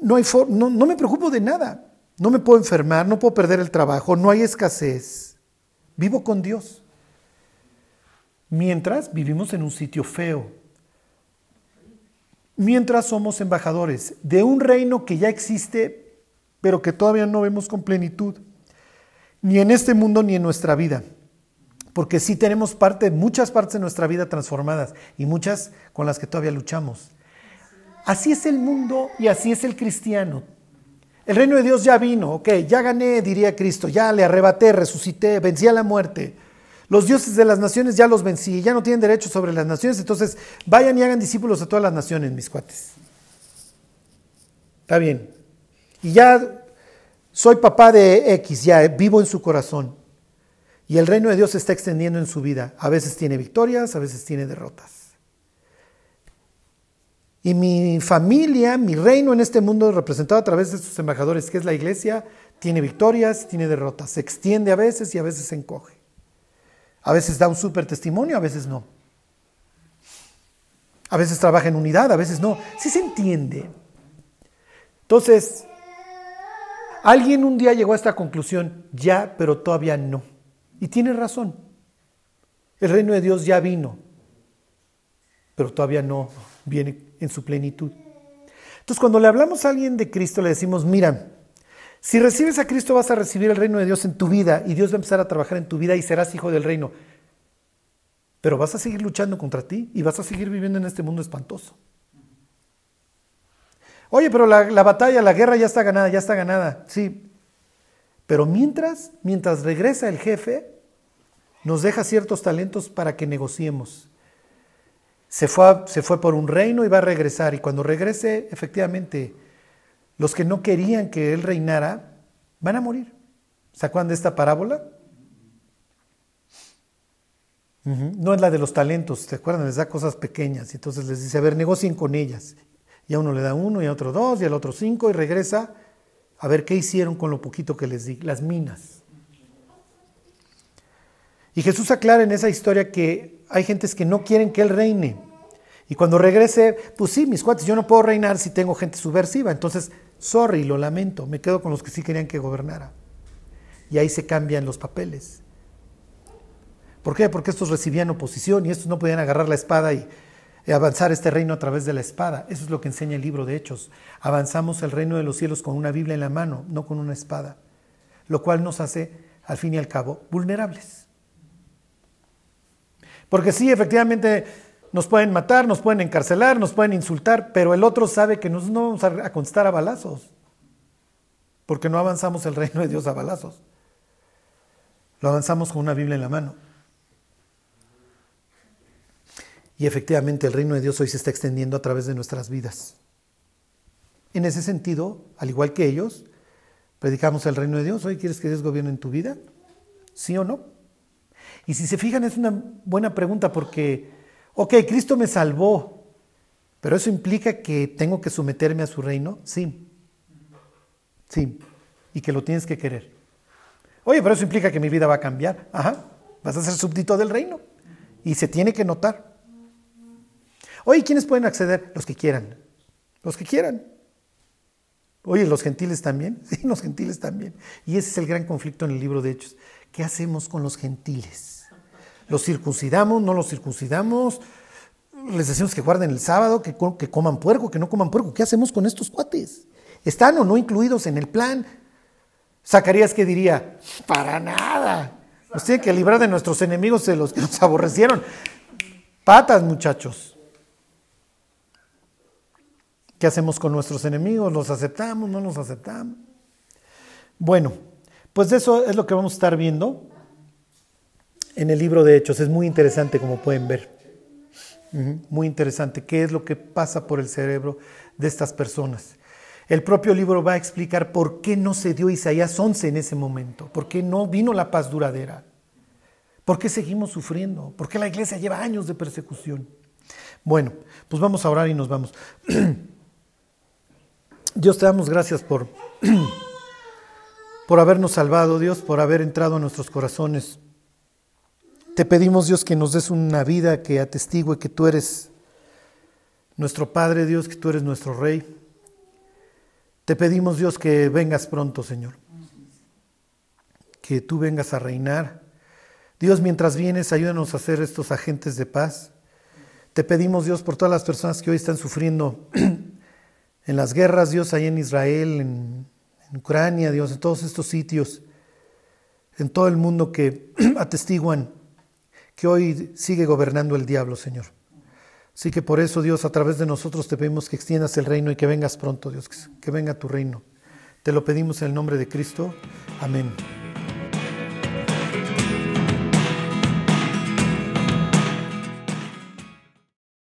no, hay no, no me preocupo de nada. No me puedo enfermar, no puedo perder el trabajo, no hay escasez. Vivo con Dios. Mientras vivimos en un sitio feo. Mientras somos embajadores de un reino que ya existe, pero que todavía no vemos con plenitud, ni en este mundo ni en nuestra vida porque sí tenemos parte, muchas partes de nuestra vida transformadas y muchas con las que todavía luchamos. Así es el mundo y así es el cristiano. El reino de Dios ya vino, ok, ya gané, diría Cristo, ya le arrebaté, resucité, vencí a la muerte. Los dioses de las naciones ya los vencí, ya no tienen derecho sobre las naciones, entonces vayan y hagan discípulos de todas las naciones, mis cuates. Está bien. Y ya soy papá de X, ya vivo en su corazón. Y el reino de Dios se está extendiendo en su vida. A veces tiene victorias, a veces tiene derrotas. Y mi familia, mi reino en este mundo, representado a través de sus embajadores, que es la iglesia, tiene victorias, tiene derrotas. Se extiende a veces y a veces se encoge. A veces da un súper testimonio, a veces no. A veces trabaja en unidad, a veces no. Sí se entiende. Entonces, alguien un día llegó a esta conclusión, ya, pero todavía no. Y tiene razón. El reino de Dios ya vino, pero todavía no viene en su plenitud. Entonces, cuando le hablamos a alguien de Cristo, le decimos, mira, si recibes a Cristo vas a recibir el reino de Dios en tu vida y Dios va a empezar a trabajar en tu vida y serás hijo del reino. Pero vas a seguir luchando contra ti y vas a seguir viviendo en este mundo espantoso. Oye, pero la, la batalla, la guerra ya está ganada, ya está ganada. Sí. Pero mientras, mientras regresa el jefe, nos deja ciertos talentos para que negociemos. Se fue, se fue por un reino y va a regresar. Y cuando regrese, efectivamente, los que no querían que él reinara van a morir. ¿Se acuerdan de esta parábola? No es la de los talentos, ¿se acuerdan? Les da cosas pequeñas y entonces les dice, a ver, negocien con ellas. Y a uno le da uno y a otro dos y al otro cinco y regresa a ver qué hicieron con lo poquito que les di, las minas. Y Jesús aclara en esa historia que hay gentes que no quieren que Él reine. Y cuando regrese, pues sí, mis cuates, yo no puedo reinar si tengo gente subversiva. Entonces, sorry, lo lamento, me quedo con los que sí querían que gobernara. Y ahí se cambian los papeles. ¿Por qué? Porque estos recibían oposición y estos no podían agarrar la espada y avanzar este reino a través de la espada. Eso es lo que enseña el libro de Hechos. Avanzamos el reino de los cielos con una Biblia en la mano, no con una espada. Lo cual nos hace, al fin y al cabo, vulnerables. Porque sí, efectivamente, nos pueden matar, nos pueden encarcelar, nos pueden insultar, pero el otro sabe que nos no vamos a contestar a balazos. Porque no avanzamos el reino de Dios a balazos. Lo avanzamos con una Biblia en la mano. Y efectivamente el reino de Dios hoy se está extendiendo a través de nuestras vidas. En ese sentido, al igual que ellos, predicamos el reino de Dios. Hoy quieres que Dios gobierne en tu vida, ¿sí o no? Y si se fijan es una buena pregunta porque, ok, Cristo me salvó, pero eso implica que tengo que someterme a su reino, sí, sí, y que lo tienes que querer. Oye, pero eso implica que mi vida va a cambiar, ajá, vas a ser súbdito del reino y se tiene que notar. Oye, ¿quiénes pueden acceder? Los que quieran. Los que quieran. Oye, ¿los gentiles también? Sí, los gentiles también. Y ese es el gran conflicto en el libro de Hechos. ¿Qué hacemos con los gentiles? ¿Los circuncidamos? ¿No los circuncidamos? Les decimos que guarden el sábado, que, que coman puerco, que no coman puerco. ¿Qué hacemos con estos cuates? ¿Están o no incluidos en el plan? Zacarías, ¿qué diría? Para nada. Nos tiene que librar de nuestros enemigos, de los que nos aborrecieron. Patas, muchachos. ¿Qué hacemos con nuestros enemigos? ¿Los aceptamos? ¿No los aceptamos? Bueno, pues eso es lo que vamos a estar viendo en el libro de Hechos. Es muy interesante, como pueden ver. Muy interesante. ¿Qué es lo que pasa por el cerebro de estas personas? El propio libro va a explicar por qué no se dio Isaías 11 en ese momento, por qué no vino la paz duradera, por qué seguimos sufriendo, por qué la iglesia lleva años de persecución. Bueno, pues vamos a orar y nos vamos. Dios te damos gracias por, por habernos salvado, Dios, por haber entrado a nuestros corazones. Te pedimos, Dios, que nos des una vida que atestigue que tú eres nuestro Padre, Dios, que tú eres nuestro Rey. Te pedimos, Dios, que vengas pronto, Señor. Que tú vengas a reinar. Dios, mientras vienes, ayúdanos a ser estos agentes de paz. Te pedimos, Dios, por todas las personas que hoy están sufriendo en las guerras, Dios, ahí en Israel, en, Ucrania, Dios, en todos estos sitios, en todo el mundo que atestiguan que hoy sigue gobernando el diablo, Señor. Así que por eso, Dios, a través de nosotros te pedimos que extiendas el reino y que vengas pronto, Dios, que venga tu reino. Te lo pedimos en el nombre de Cristo. Amén.